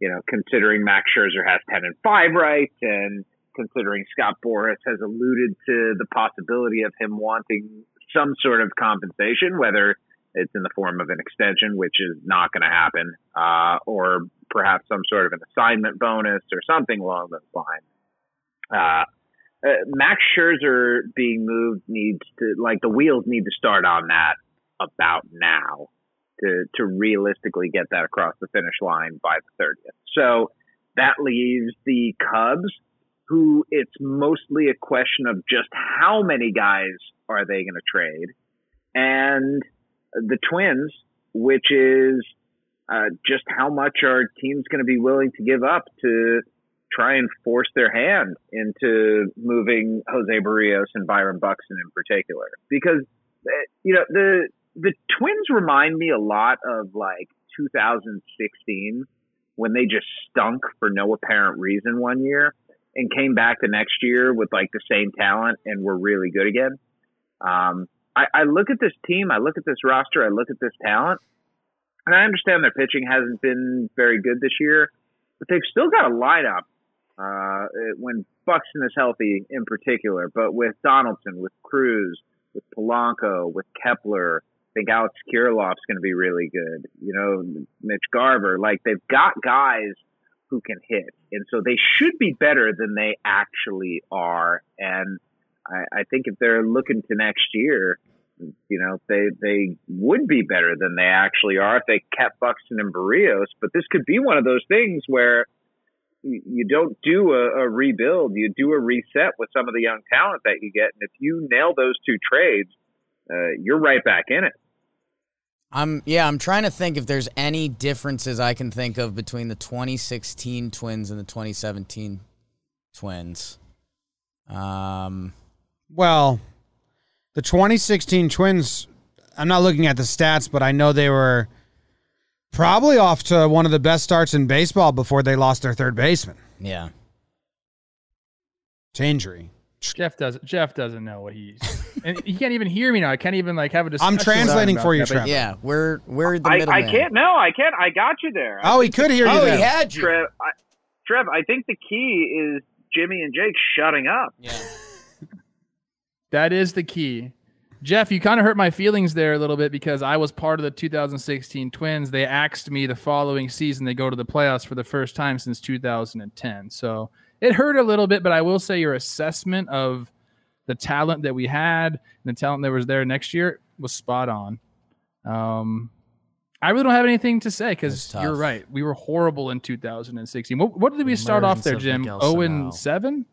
you know, considering Max Scherzer has 10 and 5 rights and considering Scott Boras has alluded to the possibility of him wanting some sort of compensation, whether it's in the form of an extension, which is not going to happen, uh, or perhaps some sort of an assignment bonus or something along those lines. Uh, uh, Max Scherzer being moved needs to, like, the wheels need to start on that about now to, to realistically get that across the finish line by the 30th. So that leaves the Cubs, who it's mostly a question of just how many guys are they going to trade, and the Twins, which is uh, just how much are teams going to be willing to give up to try and force their hand into moving Jose Berrios and Byron Buxton in particular, because uh, you know the the Twins remind me a lot of like 2016 when they just stunk for no apparent reason one year and came back the next year with like the same talent and were really good again. Um, I, I look at this team, I look at this roster, I look at this talent, and I understand their pitching hasn't been very good this year, but they've still got a lineup uh, when Buxton is healthy in particular, but with Donaldson, with Cruz, with Polanco, with Kepler, I think Alex Kirilloff's going to be really good. You know, Mitch Garver, like they've got guys who can hit, and so they should be better than they actually are. And I, I think if they're looking to next year, you know, they they would be better than they actually are if they kept Buxton and Berrios. But this could be one of those things where you, don't do a, a rebuild, you do a reset with some of the young talent that you get, and if you nail those two trades, uh, you're right back in it. I'm yeah, I'm trying to think if there's any differences I can think of between the 2016 Twins and the 2017 Twins. Um, Well, the 2016 Twins, I'm not looking at the stats, but I know they were probably off to one of the best starts in baseball before they lost their third baseman yeah. to injury. Jeff doesn't. Jeff doesn't know what he's, and he can't even hear me now. I can't even like have a discussion. I'm translating for you, that, but Trevor. Yeah, we're we're the I, middle I can't. No, I can't. I got you there. Oh, he could hear you Oh, then. he had you. Trev, I, Trev, I think the key is Jimmy and Jake shutting up. Yeah. That is the key. Jeff, you kind of hurt my feelings there a little bit because I was part of the 2016 Twins. They axed me the following season. They go to the playoffs for the first time since 2010. So it hurt a little bit, but I will say your assessment of the talent that we had and the talent that was there next year was spot on. Um, I really don't have anything to say because you're right. We were horrible in 2016. What, what did we start off there, Jim? Miguel 0 and 7?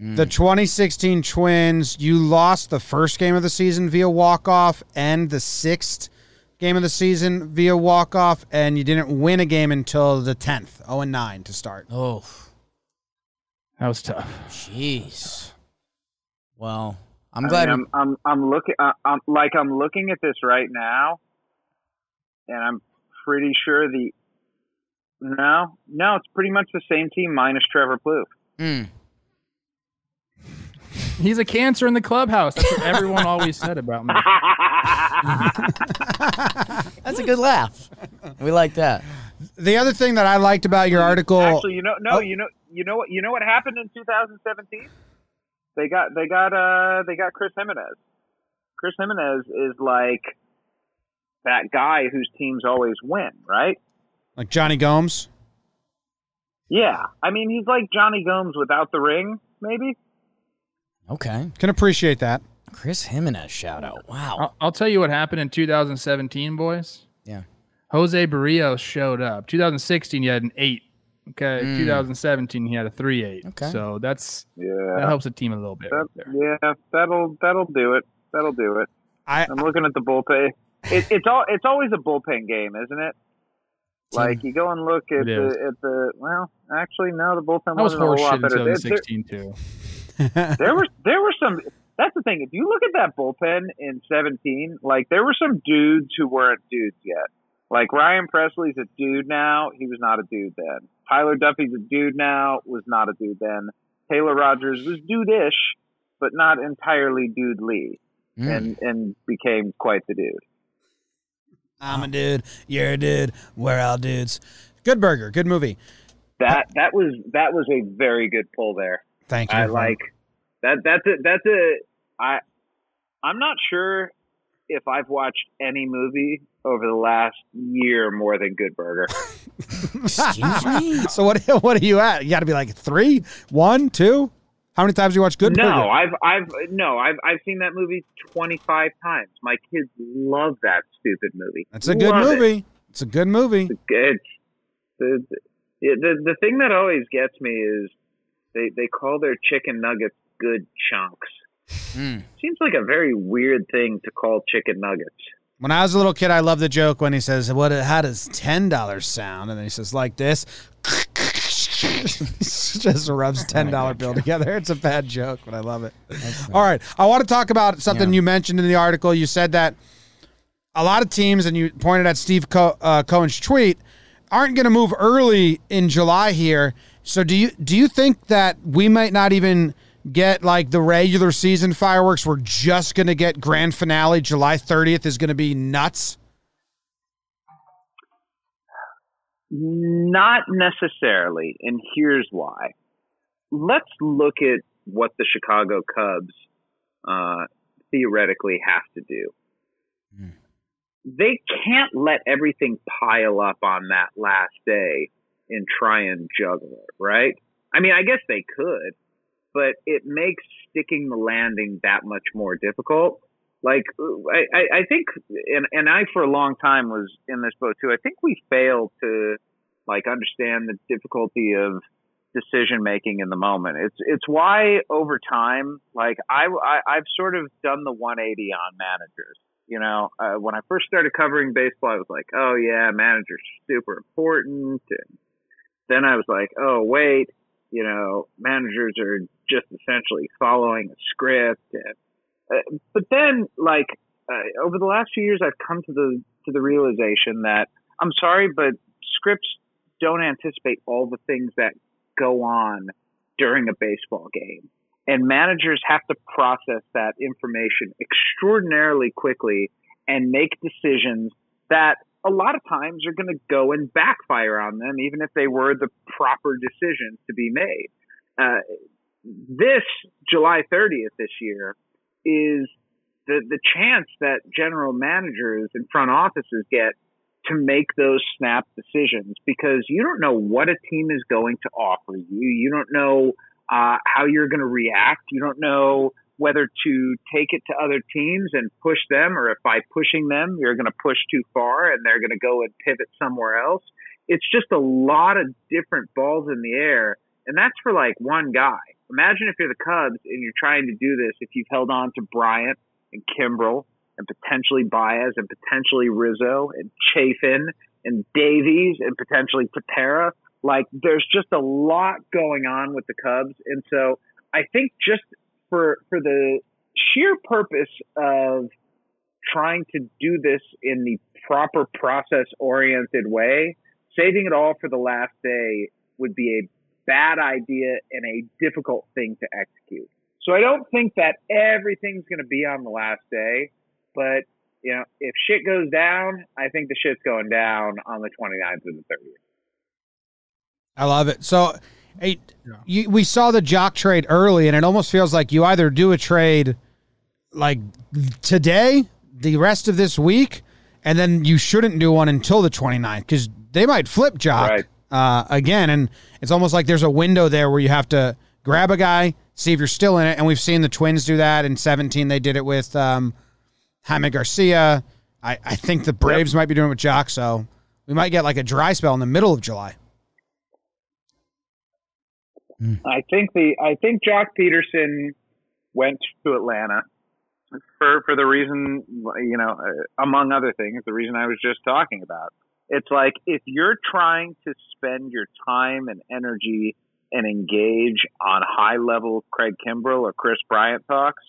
The 2016 Twins, you lost the first game of the season via walk off and the sixth game of the season via walk off, and you didn't win a game until the 10th, 0 and 9 to start. Oh, That was tough. jeez. Well, I'm I glad. mean, I'm, I'm, I'm looking, uh, I'm like, I'm looking at this right now, and I'm pretty sure the, no, no, it's pretty much the same team minus Trevor Plouffe. Mm. He's a cancer in the clubhouse. That's what everyone always said about me. That's a good laugh. We like that. The other thing that I liked about your article, Actually, you know, no, Oh. you know, you know what, you know what happened in 2017? They got, they got, uh, they got Chris Gimenez. Chris Gimenez is like that guy whose teams always win, right? like Jonny Gomes. Yeah, I mean, he's like Jonny Gomes without the ring, maybe. Okay. Can appreciate that. Chris Gimenez shout out. Wow. I'll, I'll tell you what happened in 2017, boys. Yeah. Jose Berrios showed up. 2016, you had an eight. Okay. Mm. 2017, he had a three eight. Okay. So that's yeah that helps the team a little bit. that, right yeah, that'll that'll do it. That'll do it. I I'm looking at the bullpen. It, it's all it's always a bullpen game, isn't it? Like you go and look at the at the well, actually no, the bullpen was wasn't a lot better. There, there, 2016 too. there were there were some. That's the thing. If you look at that bullpen in 17, like there were some dudes who weren't dudes yet. Like Ryan Pressly's a dude now. He was not a dude then. Tyler Duffey's a dude now. Was not a dude then. Taylor Rogers was dude-ish, but not entirely dude Lee, Mm. and and became quite the dude. I'm a dude. You're a dude. We're all dudes. Good burger. Good movie. That that was that was a very good pull there. Thank you. I like that. That's a that's a I. I'm not sure if I've watched any movie over the last year more than Good Burger. Excuse me? so what? What are you at? You got to be like three, one, two. How many times do you watch Good no, Burger? I've I've no, I've I've seen that movie 25 times. My kids love that stupid movie. That's a good Love it. movie. It's a good movie. It's the, the the the thing that always gets me is they they call their chicken nuggets good chunks. Mm. Seems like a very weird thing to call chicken nuggets. When I was a little kid, I loved the joke when he says, "What? How does ten dollars sound?" And then he says, "Like this." Just rubs ten dollar bill together. It's a bad joke, but I love it. All right, I want to talk about something Yeah. you mentioned in the article. You said that a lot of teams, and you pointed at Steve Co- uh, Cohen's tweet, aren't going to move early in July here. So do you do you think that we might not even get like the regular season fireworks? We're just going to get grand finale July 30th is going to be nuts. Not necessarily, and here's why. Let's look at what the Chicago Cubs uh, theoretically have to do. Hmm. They can't let everything pile up on that last day and try and juggle it, right? I mean, I guess they could, but it makes sticking the landing that much more difficult. Like, I, I, think, and, and I for a long time was in this boat too. I think we failed to like understand the difficulty of decision making in the moment. It's it's why over time, like I, I I've sort of done the 180 on managers. You know, uh, when I first started covering baseball, I was like, oh yeah, managers super important. And then I was like, oh wait, you know, managers are just essentially following a script. And, uh, but then, like uh, over the last few years, I've come to the to the realization that I'm sorry, but scripts don't anticipate all the things that go on during a baseball game. And managers have to process that information extraordinarily quickly and make decisions that a lot of times are going to go and backfire on them, even if they were the proper decisions to be made. Uh, this July 30th this year is the, the chance that general managers and front offices get to make those snap decisions because you don't know what a team is going to offer you. You don't know uh, how you're going to react. You don't know whether to take it to other teams and push them, or if by pushing them, you're going to push too far and they're going to go and pivot somewhere else. It's just a lot of different balls in the air. And that's for like one guy. Imagine if you're the Cubs and you're trying to do this, if you've held on to Bryant and Kimbrel and potentially Baez and potentially Rizzo and Chafin and Davies and potentially Tepera. Like there's just a lot going on with the Cubs. And so I think just for for the sheer purpose of trying to do this in the proper process oriented way, saving it all for the last day would be a bad idea and a difficult thing to execute. So I don't think that everything's going to be on the last day, but you know, if shit goes down, I think the shit's going down on the 29th or the 30th. I love it. So, hey, you, we saw the Joc trade early, and it almost feels like you either do a trade like today, the rest of this week, and then you shouldn't do one until the 29th because they might flip Joc Right. uh, again. And it's almost like there's a window there where you have to grab a guy, see if you're still in it. And we've seen the Twins do that in 17. They did it with um, Jaime Garcia. I, I think the Braves might be doing it with Joc. So we might get like a dry spell in the middle of July. I think the I think Joc Pederson went to Atlanta for for the reason you know uh, among other things the reason I was just talking about. It's like if you're trying to spend your time and energy and engage on high level Craig Kimbrel or Kris Bryant talks,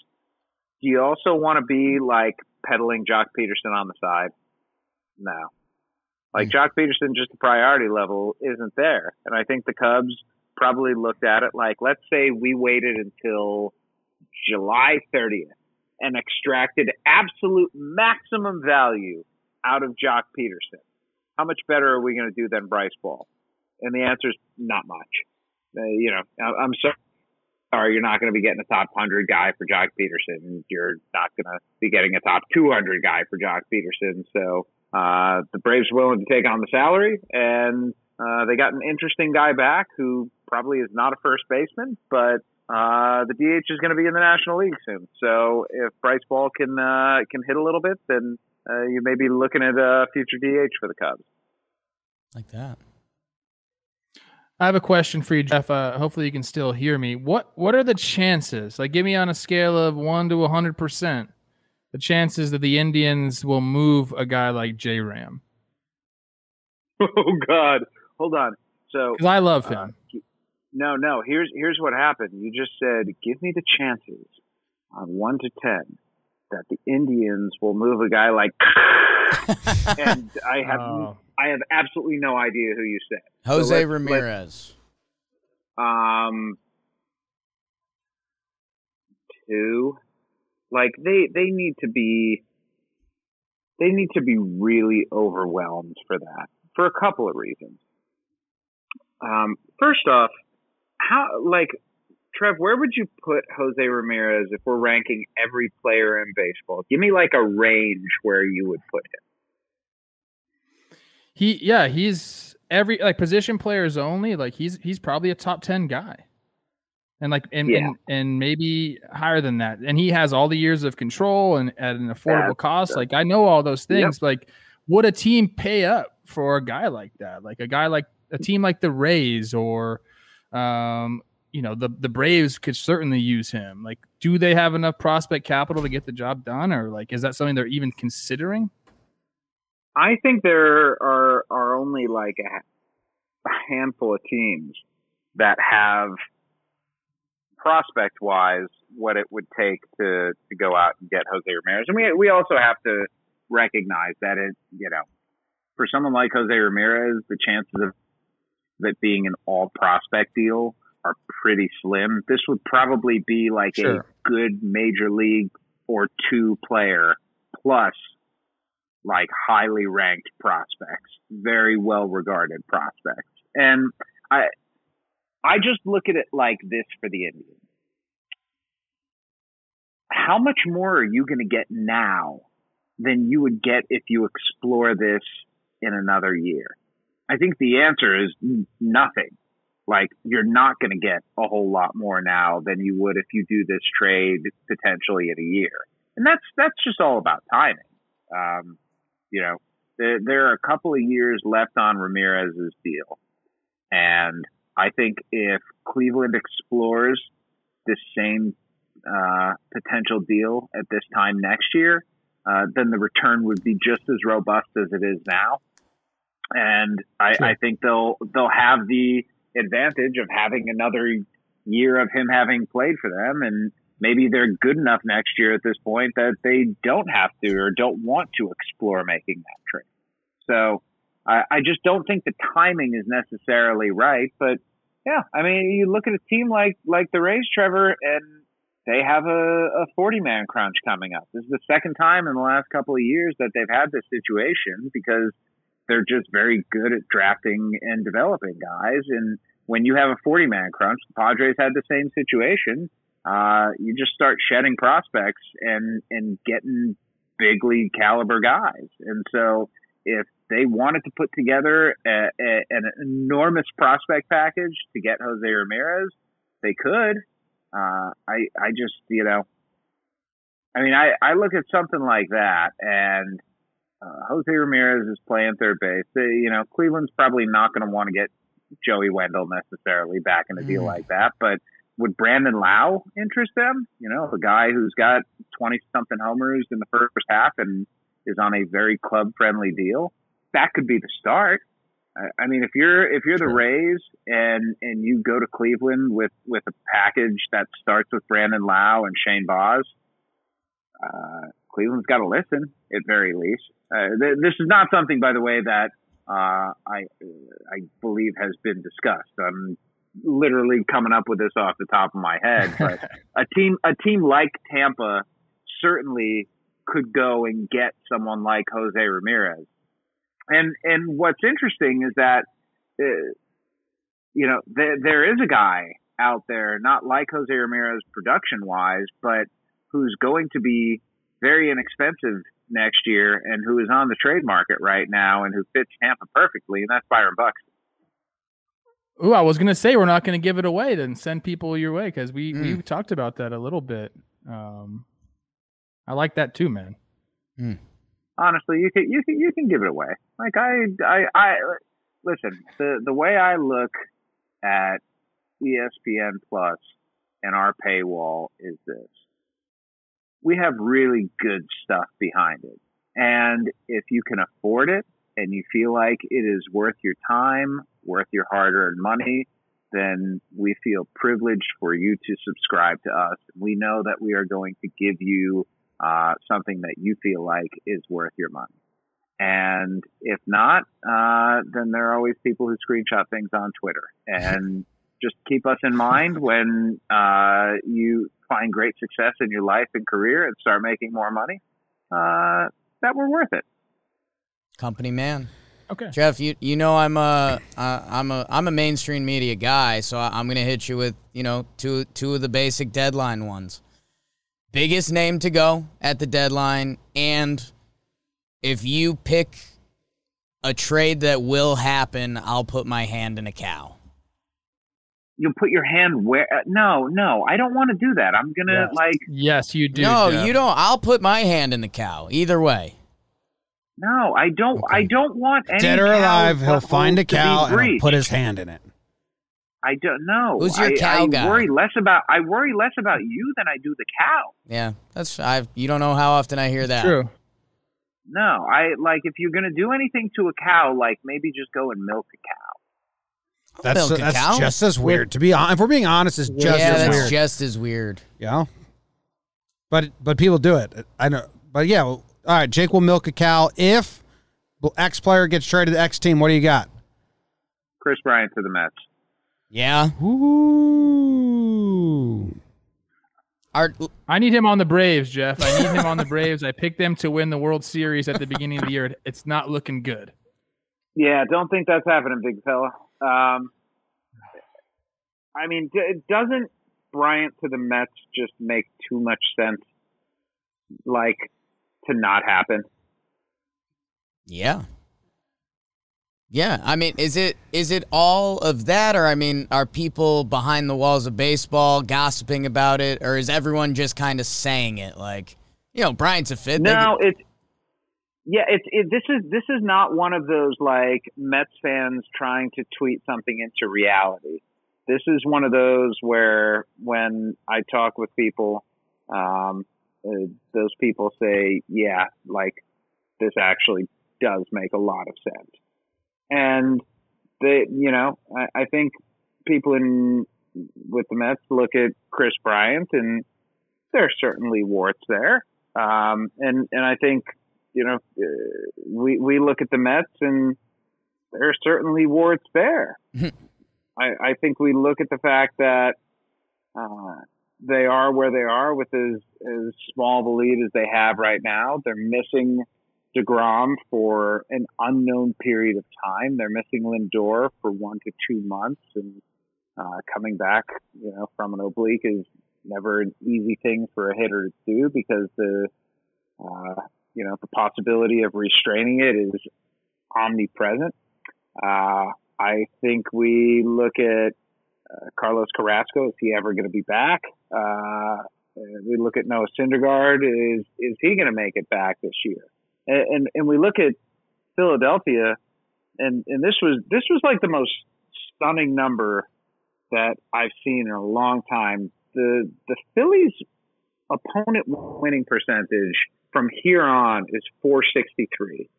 do you also want to be like peddling Joc Pederson on the side? No. Like Joc Pederson, just the priority level isn't there. And I think the Cubs probably looked at it like, let's say we waited until July 30th and extracted absolute maximum value out of Joc Pederson. How much better are we going to do than Bryce Ball? And the answer is not much. Uh, you know, I'm sorry. Sorry, you're not going to be getting a top 100 guy for Joc Pederson. You're not going to be getting a top 200 guy for Joc Pederson. So uh, the Braves are willing to take on the salary, and uh, they got an interesting guy back who probably is not a first baseman, but uh, the DH is going to be in the National League soon. So if Bryce Ball can uh, can hit a little bit, then uh, you may be looking at a future DH for the Cubs. Like that. I have a question for you, Jeff. Uh, hopefully, you can still hear me. What What are the chances? Like, give me on a scale of one to hundred percent, the chances that the Indians will move a guy like J Ram? Oh God, hold on. So Because I love him. Uh, no, no. Here's here's what happened. You just said, give me the chances on one to ten that the Indians will move a guy like, and I have Oh. I have absolutely no idea who you said. So Jose let's- Ramirez. Um, two, like they they need to be they need to be really overwhelmed for that for a couple of reasons. Um, first off, how like Trev, where would you put Jose Ramirez if we're ranking every player in baseball? Give me like a range where you would put him. He, yeah, he's every like position players only. Like he's he's probably a top ten guy, and like and Yeah. and, and maybe higher than that. And he has all the years of control and at an affordable Yeah, cost. yeah. Like I know all those Yep. things. Like would a team pay up for a guy like that? Like a guy like a team like the Rays or, um, you know, the the Braves could certainly use him. Like, do they have enough prospect capital to get the job done, or like is that something they're even considering? I think there are are only like a, a handful of teams that have prospect wise what it would take to to go out and get Jose Ramirez. And we we also have to recognize that it you know for someone like Jose Ramirez, the chances of it being an all prospect deal are pretty slim. This would probably be like Sure. a good major league or two player plus like highly ranked prospects, very well regarded prospects. And I I just look at it like this for the Indians. How much more are you going to get now than you would get if you explore this in another year? I think the answer is nothing. Like you're not going to get a whole lot more now than you would if you do this trade potentially in a year. And that's that's just all about timing. Um, you know, there, there are a couple of years left on Ramirez's deal. And I think if Cleveland explores this same uh, potential deal at this time next year, uh, then the return would be just as robust as it is now. And I, Sure. I think they'll they'll have the advantage of having another year of him having played for them, and maybe they're good enough next year at this point that they don't have to or don't want to explore making that trade. So I, I just don't think the timing is necessarily right. But yeah, I mean, you look at a team like like the Rays, Trevor, and they have a, a 40 man crunch coming up. This is the second time in the last couple of years that they've had this situation because they're just very good at drafting and developing guys. And when you have a 40 man crunch, the Padres had the same situation. Uh, you just start shedding prospects and, and getting big league caliber guys. And so if they wanted to put together a, a, an enormous prospect package to get Jose Ramirez, they could. Uh, I I just you know, I mean I I look at something like that and uh, Jose Ramirez is playing third base. They, you know, Cleveland's probably not going to want to get Joey Wendle necessarily back in a deal Mm. like that, but would Brandon Lowe interest them? You know, the guy who's got 20 something homers in the first half and is on a very club friendly deal. That could be the start. I- I mean, if you're if you're the Rays and and you go to Cleveland with with a package that starts with Brandon Lowe and Shane Baz, uh, Cleveland's got to listen at very least. Uh, th- this is not something, by the way, that uh, I I believe has been discussed. I'm literally coming up with this off the top of my head, but a team a team like Tampa certainly could go and get someone like Jose Ramirez. And and what's interesting is that uh, you know there there is a guy out there not like Jose Ramirez production wise, but who's going to be very inexpensive next year and who is on the trade market right now and who fits Tampa perfectly, and that's Byron Buxton. Ooh, I was gonna say we're not gonna give it away. Then send people your way because we Mm. we talked about that a little bit. Um, I like that too, man. Mm. honestly, you can you can you can give it away. Like I I I listen, the the way I look at ESPN Plus and our paywall is this. We have really good stuff behind it. And if you can afford it and you feel like it is worth your time, worth your hard-earned money, then we feel privileged for you to subscribe to us. We know that we are going to give you uh, something that you feel like is worth your money. And if not, uh, then there are always people who screenshot things on Twitter. And just keep us in mind when uh, you find great success in your life and career and start making more money, uh, that we're worth it. Company man. Okay. Jeff, you you know I'm a uh, I'm a I'm a mainstream media guy, so I, I'm gonna hit you with you know two two of the basic deadline ones. Biggest name to go at the deadline, and if you pick a trade that will happen, I'll put my hand in a cow. You'll put your hand where? Uh, no, no, I don't want to do that. I'm gonna Yes. like, Yes, you do. no, Jeff. you don't. I'll put my hand in the cow. Either way. no, I don't. Okay. I don't want any Dead or alive, he'll find a cow and he'll put his hand in it. I don't know. Who's your I, cow I guy? worry less about. I worry less about you than I do the cow. Yeah, that's I. You don't know how often I hear that. True. No, I like if you're gonna do anything to a cow, like maybe just go and milk a cow. That's milk a that's cow. just as weird. To be honest, if we're being honest, it's just yeah, as that's weird. just as weird. you know? But but people do it. I know. But yeah, well, all right. Jake will milk a cow if X player gets traded to the X team. What do you got? Kris Bryant to the Mets. Yeah. Ooh. Our, I need him on the Braves, Jeff. I need him on the Braves. I picked them to win the World Series at the beginning of the year. It's not looking good. Yeah, don't think that's happening, big fella. Um, I mean, d- doesn't Bryant to the Mets just make too much sense? Like to not happen. yeah. Yeah, I mean, is it is it all of that, or I mean, are people behind the walls of baseball gossiping about it, or is everyone just kind of saying it? Like, you know, Bryant's a fit. No, it's yeah, it's it, this is this is not one of those like Mets fans trying to tweet something into reality. This is one of those where when I talk with people, um, uh, those people say, "Yeah, like this actually does make a lot of sense," and they, you know, I, I think people in with the Mets look at Kris Bryant and there are certainly warts there. Um, and, and I think, you know, uh, we, we look at the Mets and there are certainly warts there. I, I think we look at the fact that, uh, they are where they are with as as small of a lead as they have right now. They're missing deGrom for an unknown period of time. They're missing Lindor for one to two months, and uh, coming back, you know, from an oblique is never an easy thing for a hitter to do because the uh, you know the possibility of restraining it is omnipresent. Uh, I think we look at uh, Carlos Carrasco. Is he ever going to be back? Uh, we look at Noah Syndergaard. Is is he going to make it back this year? And, and and we look at Philadelphia, and and this was this was like the most stunning number that I've seen in a long time. The the Phillies opponent winning percentage from here on is 463.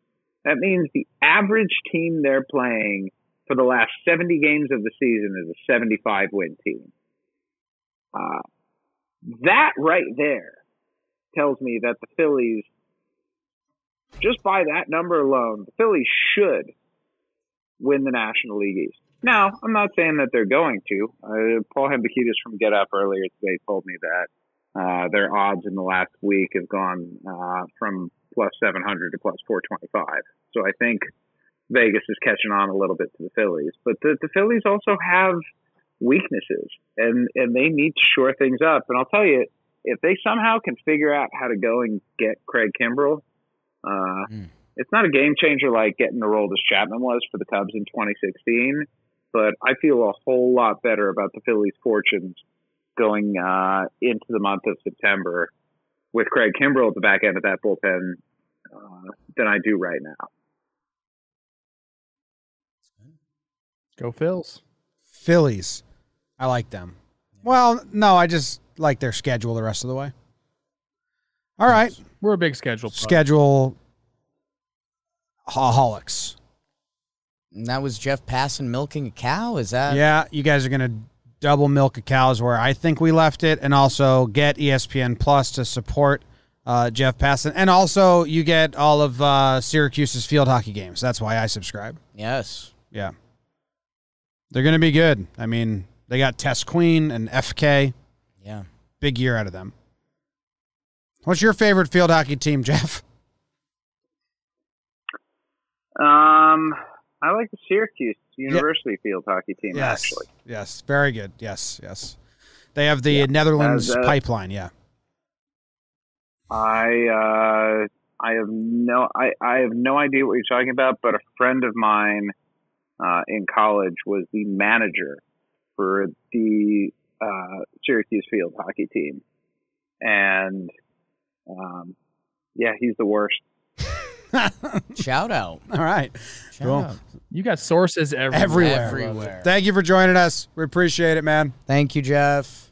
That means the average team they're playing for the last 70 games of the season is a 75 win team. Uh, that right there tells me that the Phillies, just by that number alone, the Phillies should win the National League East. Now, I'm not saying that they're going to. Uh, Paul Hembekides from Get Up earlier today told me that uh, their odds in the last week have gone uh, from plus 700 to plus 425. So I think Vegas is catching on a little bit to the Phillies. But the, the Phillies also have weaknesses, and, and they need to shore things up. And I'll tell you, if they somehow can figure out how to go and get Craig Kimbrel, uh, mm. it's not a game changer like getting Aroldis Chapman was for the Cubs in 2016. But I feel a whole lot better about the Phillies' fortunes going uh, into the month of September with Craig Kimbrel at the back end of that bullpen uh, than I do right now. Go Phils. Phillies. I like them. Well, no, I just like their schedule the rest of the way. All right. We're a big schedule. Schedule holics. And that was Jeff Passan milking a cow? Is that? Yeah, you guys are going to double milk a cows where I think we left it, and also get ESPN Plus to support uh, Jeff Passan. And also, you get all of uh, Syracuse's field hockey games. That's why I subscribe. Yes. Yeah. They're going to be good. I mean, they got Tess Queen and FK. Yeah. Big year out of them. What's your favorite field hockey team, Jeff? Um, I like the Syracuse University yeah. field hockey team. Yes. Actually, yes, very good. Yes, yes. They have the yeah. Netherlands uh, pipeline. Yeah. I uh, I have no I, I have no idea what you're talking about, but a friend of mine uh, in college was the manager for the uh, Syracuse field hockey team, and um, yeah, he's the worst. Shout out! All right, Shout cool. Out. You got sources everywhere. Everywhere. everywhere. Thank you for joining us. We appreciate it, man. Thank you, Jeff.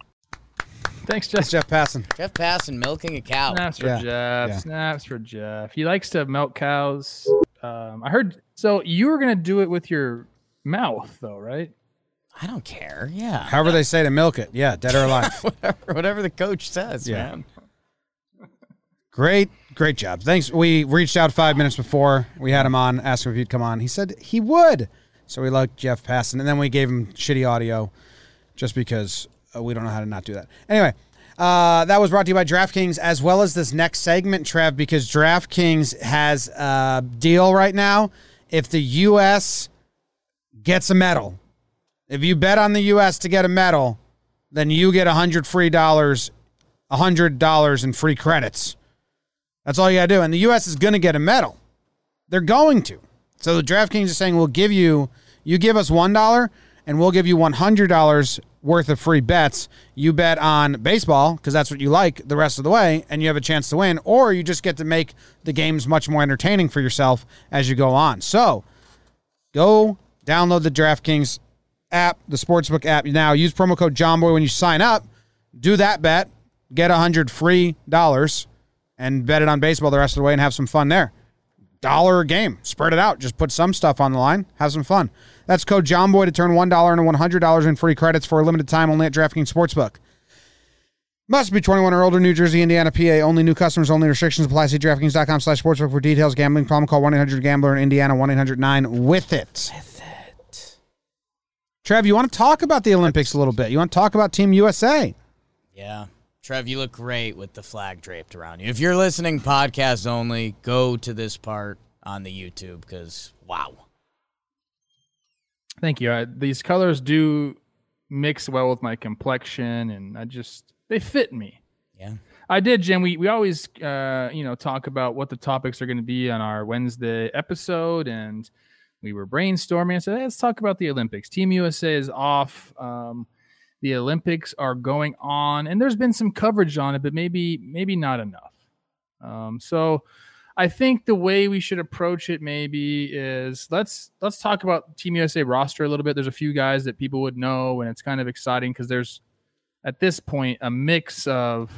Thanks, Jeff. Jeff Passan. Jeff Passan milking a cow. Snaps for yeah. Jeff. Yeah. Snaps for Jeff. He likes to milk cows. Um, I heard. So you were gonna do it with your mouth, though, right? I don't care. Yeah. However they say to milk it. Yeah, dead or alive. whatever, whatever the coach says, yeah. man. Great, great job. Thanks. We reached out five minutes before we had him on, asked him if he'd come on. He said he would. So we liked Jeff Passan, and then we gave him shitty audio just because uh, we don't know how to not do that. Anyway, uh, that was brought to you by DraftKings, as well as this next segment, Trev, because DraftKings has a deal right now. If the U.S. gets a medal, if you bet on the U.S. to get a medal, then you get a hundred free dollars, a hundred dollars in free credits. That's all you got to do. And the U.S. is going to get a medal. They're going to. So the DraftKings is saying, we'll give you, you give us $1 and we'll give you $100 worth of free bets. You bet on baseball because that's what you like the rest of the way and you have a chance to win, or you just get to make the games much more entertaining for yourself as you go on. So go download the DraftKings app, the Sportsbook app now. Use promo code JOMBOY when you sign up. Do that bet. Get a hundred free dollars and bet it on baseball the rest of the way and have some fun there. Dollar a game. Spread it out. Just put some stuff on the line. Have some fun. That's code JOMBOY to turn $1 into $100 in free credits for a limited time only at DraftKings Sportsbook. Must be 21 or older, New Jersey, Indiana, PA. Only new customers, only restrictions apply. See DraftKings.com slash sportsbook for details. Gambling problem, call 1-800-GAMBLER in Indiana, 1-800-9-WITH IT. With it. Trev, you want to talk about the Olympics a little bit? You want to talk about Team USA? Yeah. Trev, you look great with the flag draped around you. If you're listening podcast only, go to this part on the YouTube because wow. Thank you. I, these colors do mix well with my complexion, and I just they fit me. Yeah. I did, Jim. We we always uh, you know talk about what the topics are going to be on our Wednesday episode, and we were brainstorming. I said, hey, let's talk about the Olympics. Team USA is off. Um, the Olympics are going on, and there's been some coverage on it, but maybe maybe not enough. Um, so I think the way we should approach it maybe is let's let's talk about Team USA roster a little bit. There's a few guys that people would know, and it's kind of exciting because there's at this point a mix of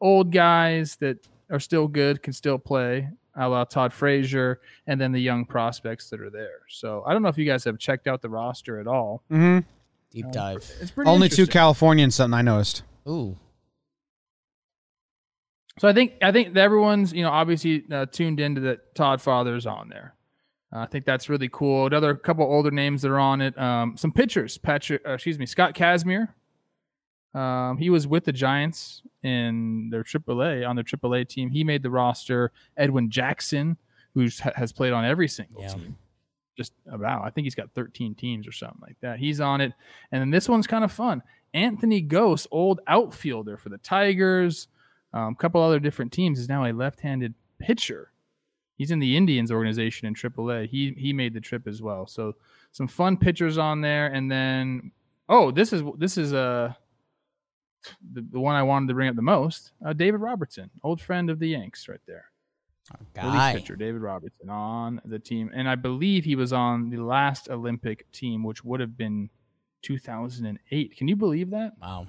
old guys that are still good, can still play, a la Todd Frazier, and then the young prospects that are there. So I don't know if you guys have checked out the roster at all. Mm-hmm. Deep dive. It's pretty Only two. Californians, something I noticed. Ooh. So I think I think that everyone's you know obviously uh, tuned into that Todd Father's on there. Uh, I think that's really cool. Another couple older names that are on it. Um, some pitchers. Patrick, uh, excuse me, Scott Kazmir. Um, he was with the Giants in their AAA on their AAA team. He made the roster. Edwin Jackson, who has played on every single Yeah. team, just about. I think he's got 13 teams or something like that. He's on it. And then this one's kind of fun. Anthony Gose, old outfielder for the Tigers, a um, couple other different teams, is now a left-handed pitcher. He's in the Indians organization in AAA. He he made the trip as well. So some fun pitchers on there, and then oh, this is this is uh, the, the one I wanted to bring up the most. Uh, David Robertson, old friend of the Yanks, right there. Guy. pitcher David Robertson on the team, and I believe he was on the last Olympic team, which would have been 2008. Can you believe that? Wow.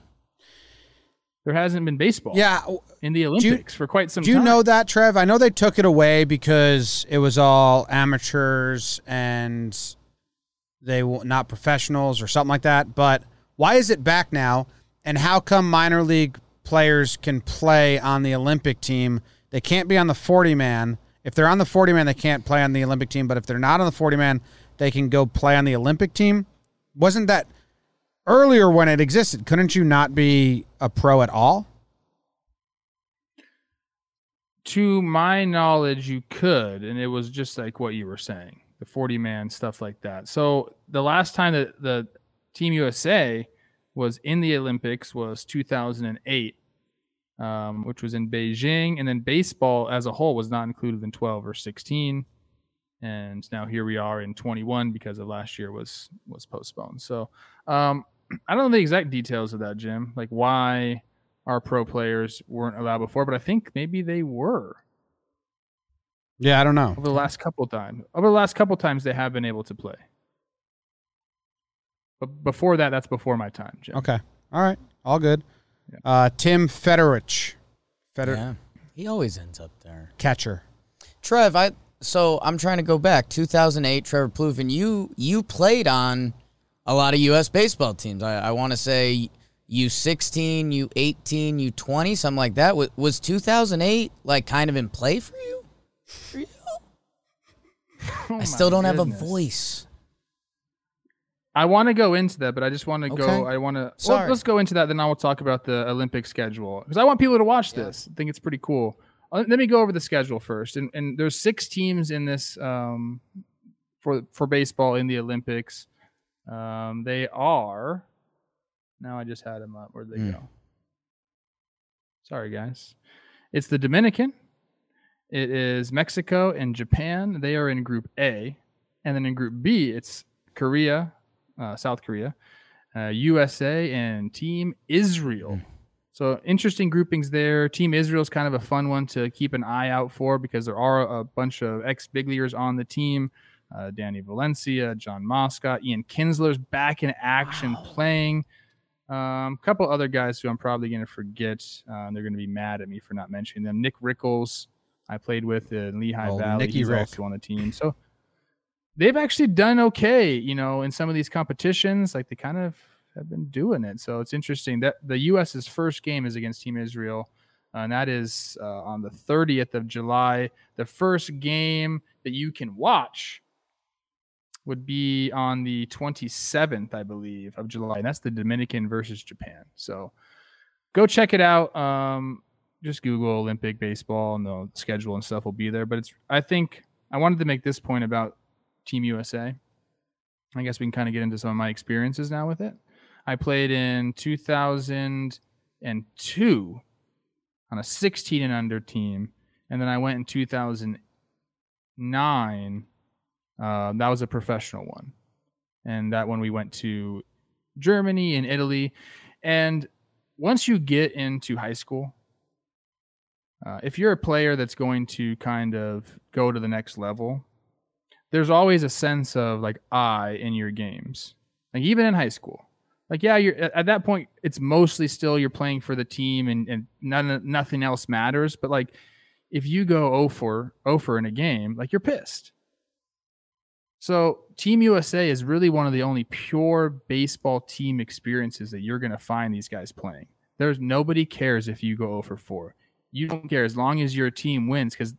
There hasn't been baseball Yeah. in the you- Olympics for quite some Do you know that, Trev? I know they took it away because it was all amateurs and they were not professionals or something like that. But why is it back now? And how come minor league players can play on the Olympic team? They can't be on the 40 man. If they're on the 40 man, they can't play on the Olympic team. But if they're not on the 40 man, they can go play on the Olympic team. Wasn't that earlier when it existed? Couldn't you not be a pro at all? to my knowledge, you could, and it was just like what you were saying, the 40 man stuff like that. So the last time that the Team USA was in the Olympics was 2008, um, which was in Beijing, and then baseball as a whole was not included in 12 or 16, and now here we are in 21 because of last year was was postponed. So um, I don't know the exact details of that, Jim, like why our pro players weren't allowed before, but I think maybe they were Yeah, I don't know. over the last couple of times. Over the last couple of times, they have been able to play. But before that, that's before my time, Jim. Okay. All right. All good. Uh, Tim Federowicz, Feder Yeah. He always ends up there. catcher. Trev, I so I'm trying to go back. 2008, Trevor Plouffe, and you you played on a lot of U.S. baseball teams. I, I want to say U16, U18, U20, something like that. Was, was 2008 like kind of in play for you? For you? Oh I still don't have a voice. I want to go into that, but I just want to Okay. go. I want to. Sorry. Well, let's go into that. Then I will talk about the Olympic schedule because I want people to watch this. I think it's pretty cool. Uh, let me go over the schedule first. And, and there's six teams in this um, for for baseball in the Olympics. Um, they are. Now I just had them up. Where'd they Hmm. go? Sorry, guys. It's the Dominican. It is Mexico and Japan. They are in Group A, and then in Group B, it's Korea, uh, South Korea, uh, USA, and Team Israel. So interesting groupings there. Team Israel is kind of a fun one to keep an eye out for because there are a bunch of ex big leaguers on the team. Uh, Danny Valencia, Jon Moscot, Ian Kinsler's back in action playing. A um, couple other guys who I'm probably going to forget. Uh, they're going to be mad at me for not mentioning them. Nick Rickles, I played with in Lehigh Oh, Valley. Nicky He's Rick. also on the team. So they've actually done okay, you know, in some of these competitions. Like they kind of have been doing it. So it's interesting that the U.S.'s first game is against Team Israel, uh, and that is uh, on the 30th of July. The first game that you can watch would be on the 27th, I believe, of July. And that's the Dominican versus Japan. So go check it out. Um, just Google Olympic baseball and the schedule and stuff will be there. But it's I think I wanted to make this point about Team USA. I guess we can kind of get into some of my experiences now with it. I played in 2002 on a 16 and under team, and then I went in 2009. Uh, that was a professional one, and that one we went to Germany and Italy. And once you get into high school, uh, if you're a player that's going to kind of go to the next level, there's always a sense of like I in your games. Like even in high school, like yeah, you're at that point. It's mostly still you're playing for the team, and and none nothing else matters. But like if you go 0 for 0 for in a game, like you're pissed. So Team USA is really one of the only pure baseball team experiences that you're going to find these guys playing. There's nobody cares if you go 0 for 4. You don't care as long as your team wins because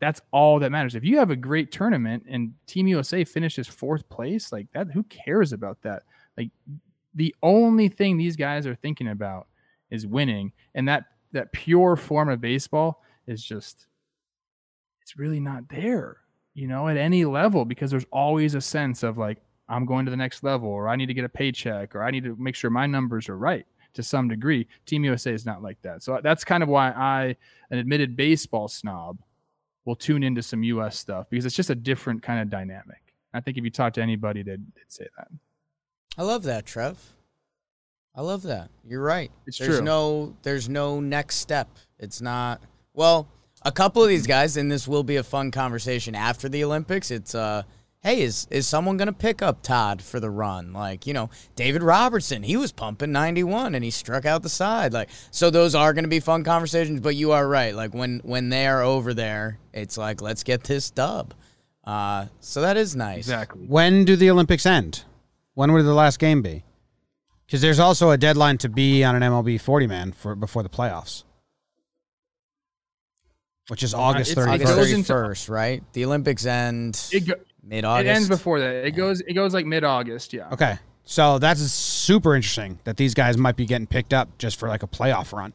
that's all that matters. If you have a great tournament and Team USA finishes fourth place, like that, who cares about that? Like the only thing these guys are thinking about is winning, and that that pure form of baseball is just it's really not there, you know, at any level because there's always a sense of like I'm going to the next level, or I need to get a paycheck, or I need to make sure my numbers are right to some degree. Team USA is not like that, so that's kind of why I, an admitted baseball snob will tune into some US stuff because it's just a different kind of dynamic. I think if you talk to anybody, they'd, they'd say that. I love that, Trev. I love that. You're right. It's there's true. no there's no next step. It's not well, a couple of these guys, and this will be a fun conversation after the Olympics. It's uh hey, is is someone gonna pick up Todd for the run? Like, you know, David Robertson, he was pumping ninety one and he struck out the side. Like so those are gonna be fun conversations, but you are right. Like when when they are over there, it's like, let's get this dub. Uh so that is nice. Exactly. When do the Olympics end? When would the last game be? Because there's also a deadline to be on an MLB 40 man for before the playoffs, which is August it's- it 31st. August goes into- right? The Olympics end It, go, mid it August. ends before that. It goes it goes like mid August. Yeah. Okay. So that's super interesting that these guys might be getting picked up just for like a playoff run.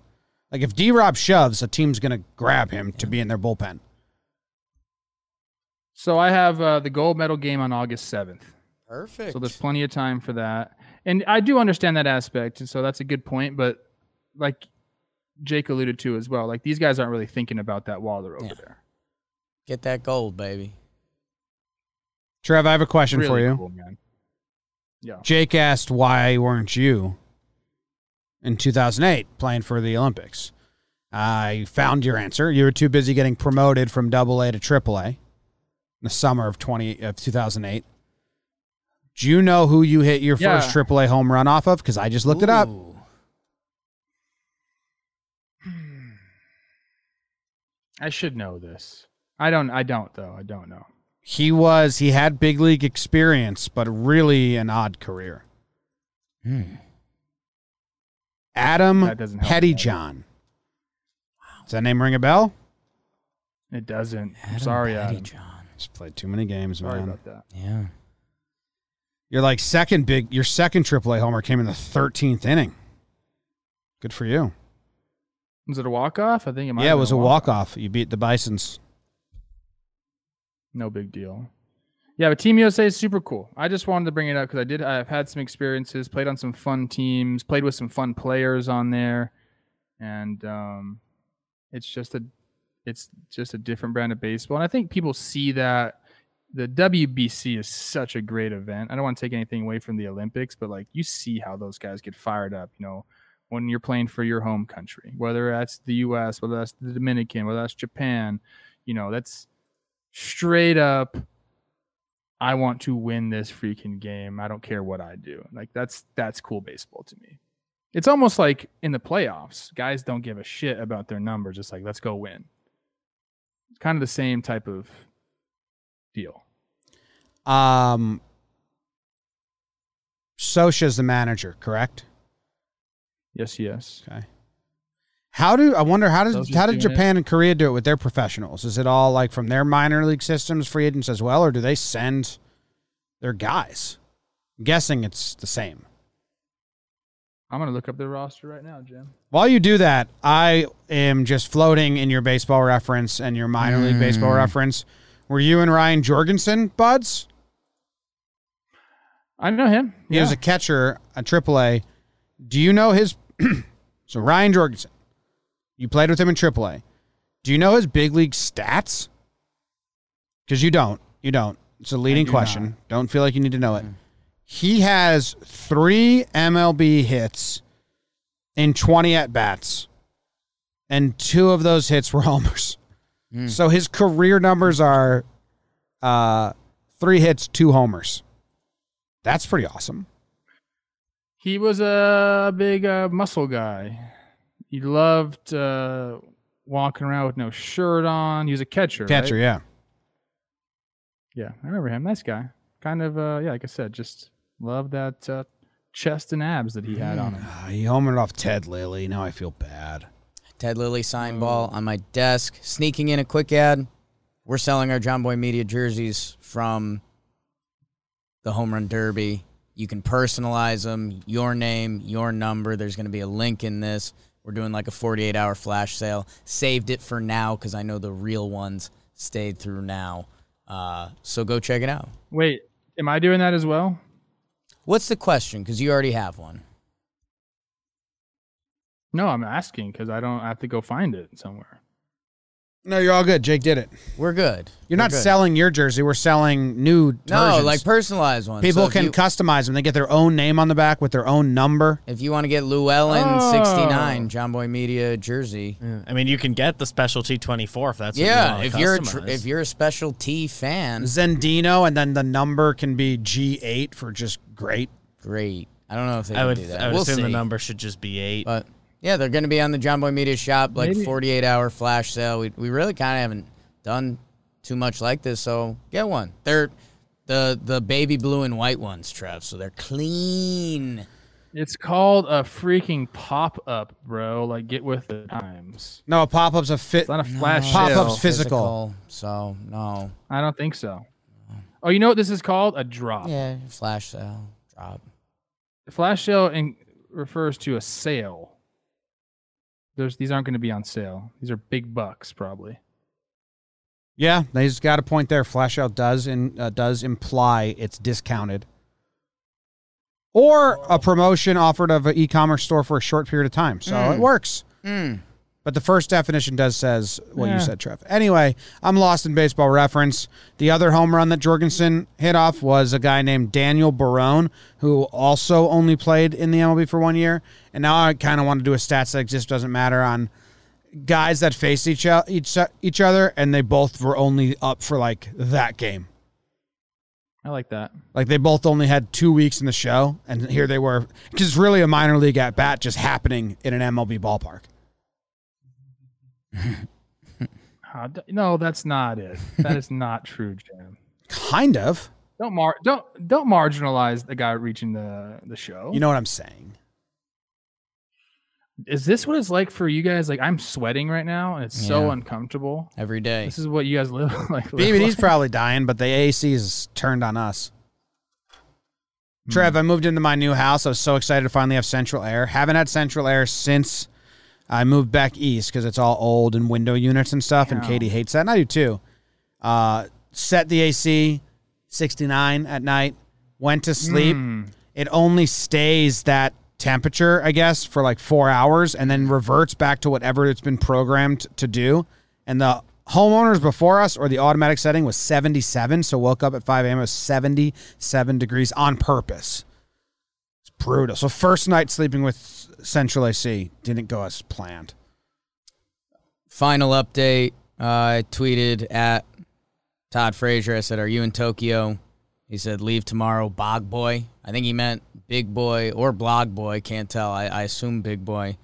Like if D Rob shoves, a team's going to grab him to be in their bullpen. So I have uh, the gold medal game on August seventh. Perfect. So there's plenty of time for that. And I do understand that aspect, and so that's a good point. But like Jake alluded to as well, like these guys aren't really thinking about that while they're over Yeah. there. Get that gold, baby. Trev, I have a question for you. cool, man. Yeah. Jake asked why weren't you in 2008 playing for the Olympics? I found your answer. You were too busy getting promoted from Double A to Triple A in the summer of 20 of 2008. Do you know who you hit your Yeah. first Triple A home run off of? Because I just looked it up. Hmm. I should know this. I don't. I don't though. I don't know. He was he had big league experience, but really an odd career. Hmm. Adam That doesn't help me. Pettyjohn. Does that name ring a bell? It doesn't. I'm Adam sorry, Adam. Pettyjohn. Just played too many games, Sorry man. about that. Yeah. You're like second big. Your second AAA homer came in the 13th inning. Good for you. Was it a walk off? I think it might. yeah, have it was a walk off. You beat the Bison's. No big deal. Yeah, but Team USA is super cool. I just wanted to bring it up because I did. I've had some experiences, played on some fun teams, played with some fun players on there, and um, it's just a, it's just a different brand of baseball. And I think people see that the WBC is such a great event. I don't want to take anything away from the Olympics, but like you see how those guys get fired up. You know, when you're playing for your home country, whether that's the U.S., whether that's the Dominican, whether that's Japan. You know, that's straight up I want to win this freaking game. I don't care what I do. Like that's that's cool baseball to me. It's almost like in the playoffs, guys don't give a shit about their numbers. It's like let's go win. It's kind of the same type of deal. Um, Scioscia's the manager, correct? Yes, yes. Okay. How do I wonder how does how did doing it. Japan and Korea do it with their professionals? Is it all like from their minor league systems, free agents as well, or do they send their guys? I'm guessing it's the same. I'm gonna look up their roster right now, Jim. While you do that, I am just floating in your baseball reference and your minor league baseball hmm. reference. Were you and Ryan Jorgensen buds? I know him. He yeah. was a catcher at AAA. Do you know his? so Ryan Jorgensen, you played with him in AAA. Do you know his big league stats? Because you don't. You don't. It's a leading do question. Don't feel like you need to know it. He has three MLB hits in 20 at bats, and two of those hits were homers. So his career numbers are uh, three hits, two homers. That's pretty awesome. He was a big uh, muscle guy. He loved uh, walking around with no shirt on. He was a catcher. Catcher, right? yeah. Yeah, I remember him. Nice guy. Kind of, uh, yeah, like I said, just loved that uh, chest and abs that he had on him. Ah, he homered off Ted Lilly. Now I feel bad. Ted Lilly sign ball on my desk. Sneaking in a quick ad. We're selling our Jomboy Media jerseys from the Home Run Derby. You can personalize them, your name, your number. There's going to be a link in this. We're doing like a 48 hour flash sale. Saved it for now because I know the real ones stayed through now. Uh, so go check it out. Wait, am I doing that as well? What's the question? Because you already have one. No, I'm asking because I don't have to go find it somewhere. No, you're all good. Jake did it. We're good. You're We're not good. selling your jersey. We're selling new No, versions. like personalized ones. people So if can you- customize them. They get their own name on the back with their own number. If you want to get Llewellyn Oh. 69 Jomboy Media jersey. Yeah. I mean, you can get the specialty 24 if that's what you Yeah, wanna if you're a tr- if you're a special T fan, Zendino, and then the number can be G8 for just great. great. I don't know if they I can would, do that. I would we'll assume see. the number should just be eight. But yeah, they're going to be on the Jomboy Media shop like Maybe- 48 hour flash sale. We we really kind of haven't done too much like this, so get one. They're the the baby blue and white ones, Trev. So they're clean. It's called a freaking pop up, bro. Like, get with the times. No, pop ups a fit. It's not a flash Pop-ups sale. physical. So no. I don't think so. Oh, you know what this is called? A drop. Yeah, flash sale drop. The Flash sale in, refers to a sale. There's these aren't going to be on sale. These are big bucks, probably. Yeah, they just got a point there. Flash out does in, uh, does imply it's discounted, or a promotion offered of an e-commerce store for a short period of time. So it works. Mm. But the first definition does says what Yeah. you said, Trev. Anyway, I'm lost in baseball reference. The other home run that Jorgensen hit off was a guy named Daniel Barone, who also only played in the MLB for one year. And now I kind of want to do a stats that just doesn't matter on guys that faced each each each other, and they both were only up for like that game. I like that. Like they both only had two weeks in the show, and here they were. Because it's really a minor league at bat just happening in an MLB ballpark. Uh, d- no, that's not it. That is not true, Jim. Kind of. Don't mar- don't don't marginalize the guy reaching the the show. You know what I'm saying? is this what it's like for you guys? Like I'm sweating right now, and it's so Yeah. uncomfortable. Every day. This is what you guys live like. live BBD's probably dying, but the AC is turned on us. Trev, I moved into my new house. I was so excited to finally have central air. Haven't had central air since I moved back east because it's all old and window units and stuff. And Katie hates that, and I do too. Uh, set the AC 69 at night. Went to sleep. Mm. It only stays that temperature, I guess, for like four hours, and then reverts back to whatever it's been programmed to do. And the homeowners before us, or the automatic setting, was 77. So woke up at 5 a.m. It was 77 degrees on purpose. Brutal. So first night sleeping with central AC didn't go as planned. Final update. Uh, I tweeted at Todd Frazier. I said, "Are you in Tokyo?" He said, "Leave tomorrow, Bog Boy." I think he meant Big Boy or Blog Boy. Can't tell. I, I assume Big Boy.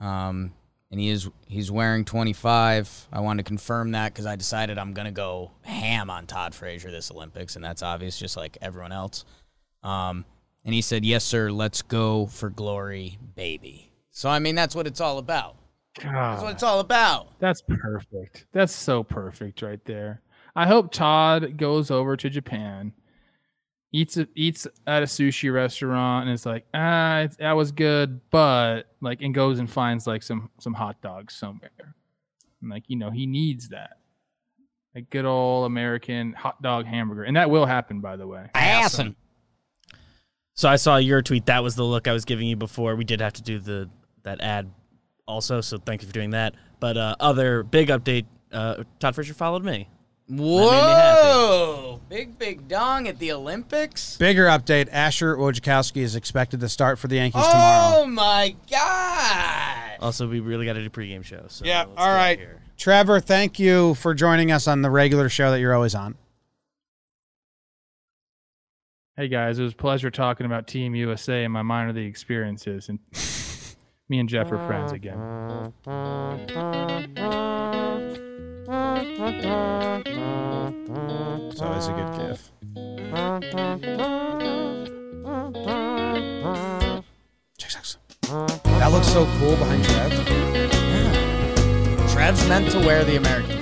Um, and he is he's wearing 25. I wanted to confirm that because I decided I'm gonna go ham on Todd Frazier this Olympics, and that's obvious, just like everyone else. Um, and he said, "Yes, sir. Let's go for glory, baby." So I mean, that's what it's all about. That's what it's all about. That's perfect. That's so perfect right there. I hope Todd goes over to Japan eats a, eats at a sushi restaurant and it's like ah it's, that was good but like and goes and finds like some some hot dogs somewhere and like you know he needs that a good old american hot dog hamburger and that will happen by the way Awesome. So I saw your tweet. That was the look I was giving you before. We did have to do the that ad also. So thank you for doing that. But uh, other big update. Uh, Todd Fisher followed me. Whoa! Big big dong at the Olympics. Bigger update: Asher Wojciechowski is expected to start for the Yankees Oh tomorrow. Oh my god! Also, we really got to do pregame show. So Yeah. let's All get right, here. Trevor. Thank you for joining us on the regular show that you're always on. Hey guys it was a pleasure talking about team usa and my minor league experiences and me and jeff are friends again It's always a good gif. Check six. That looks so cool behind Trev. Trev's meant to wear the American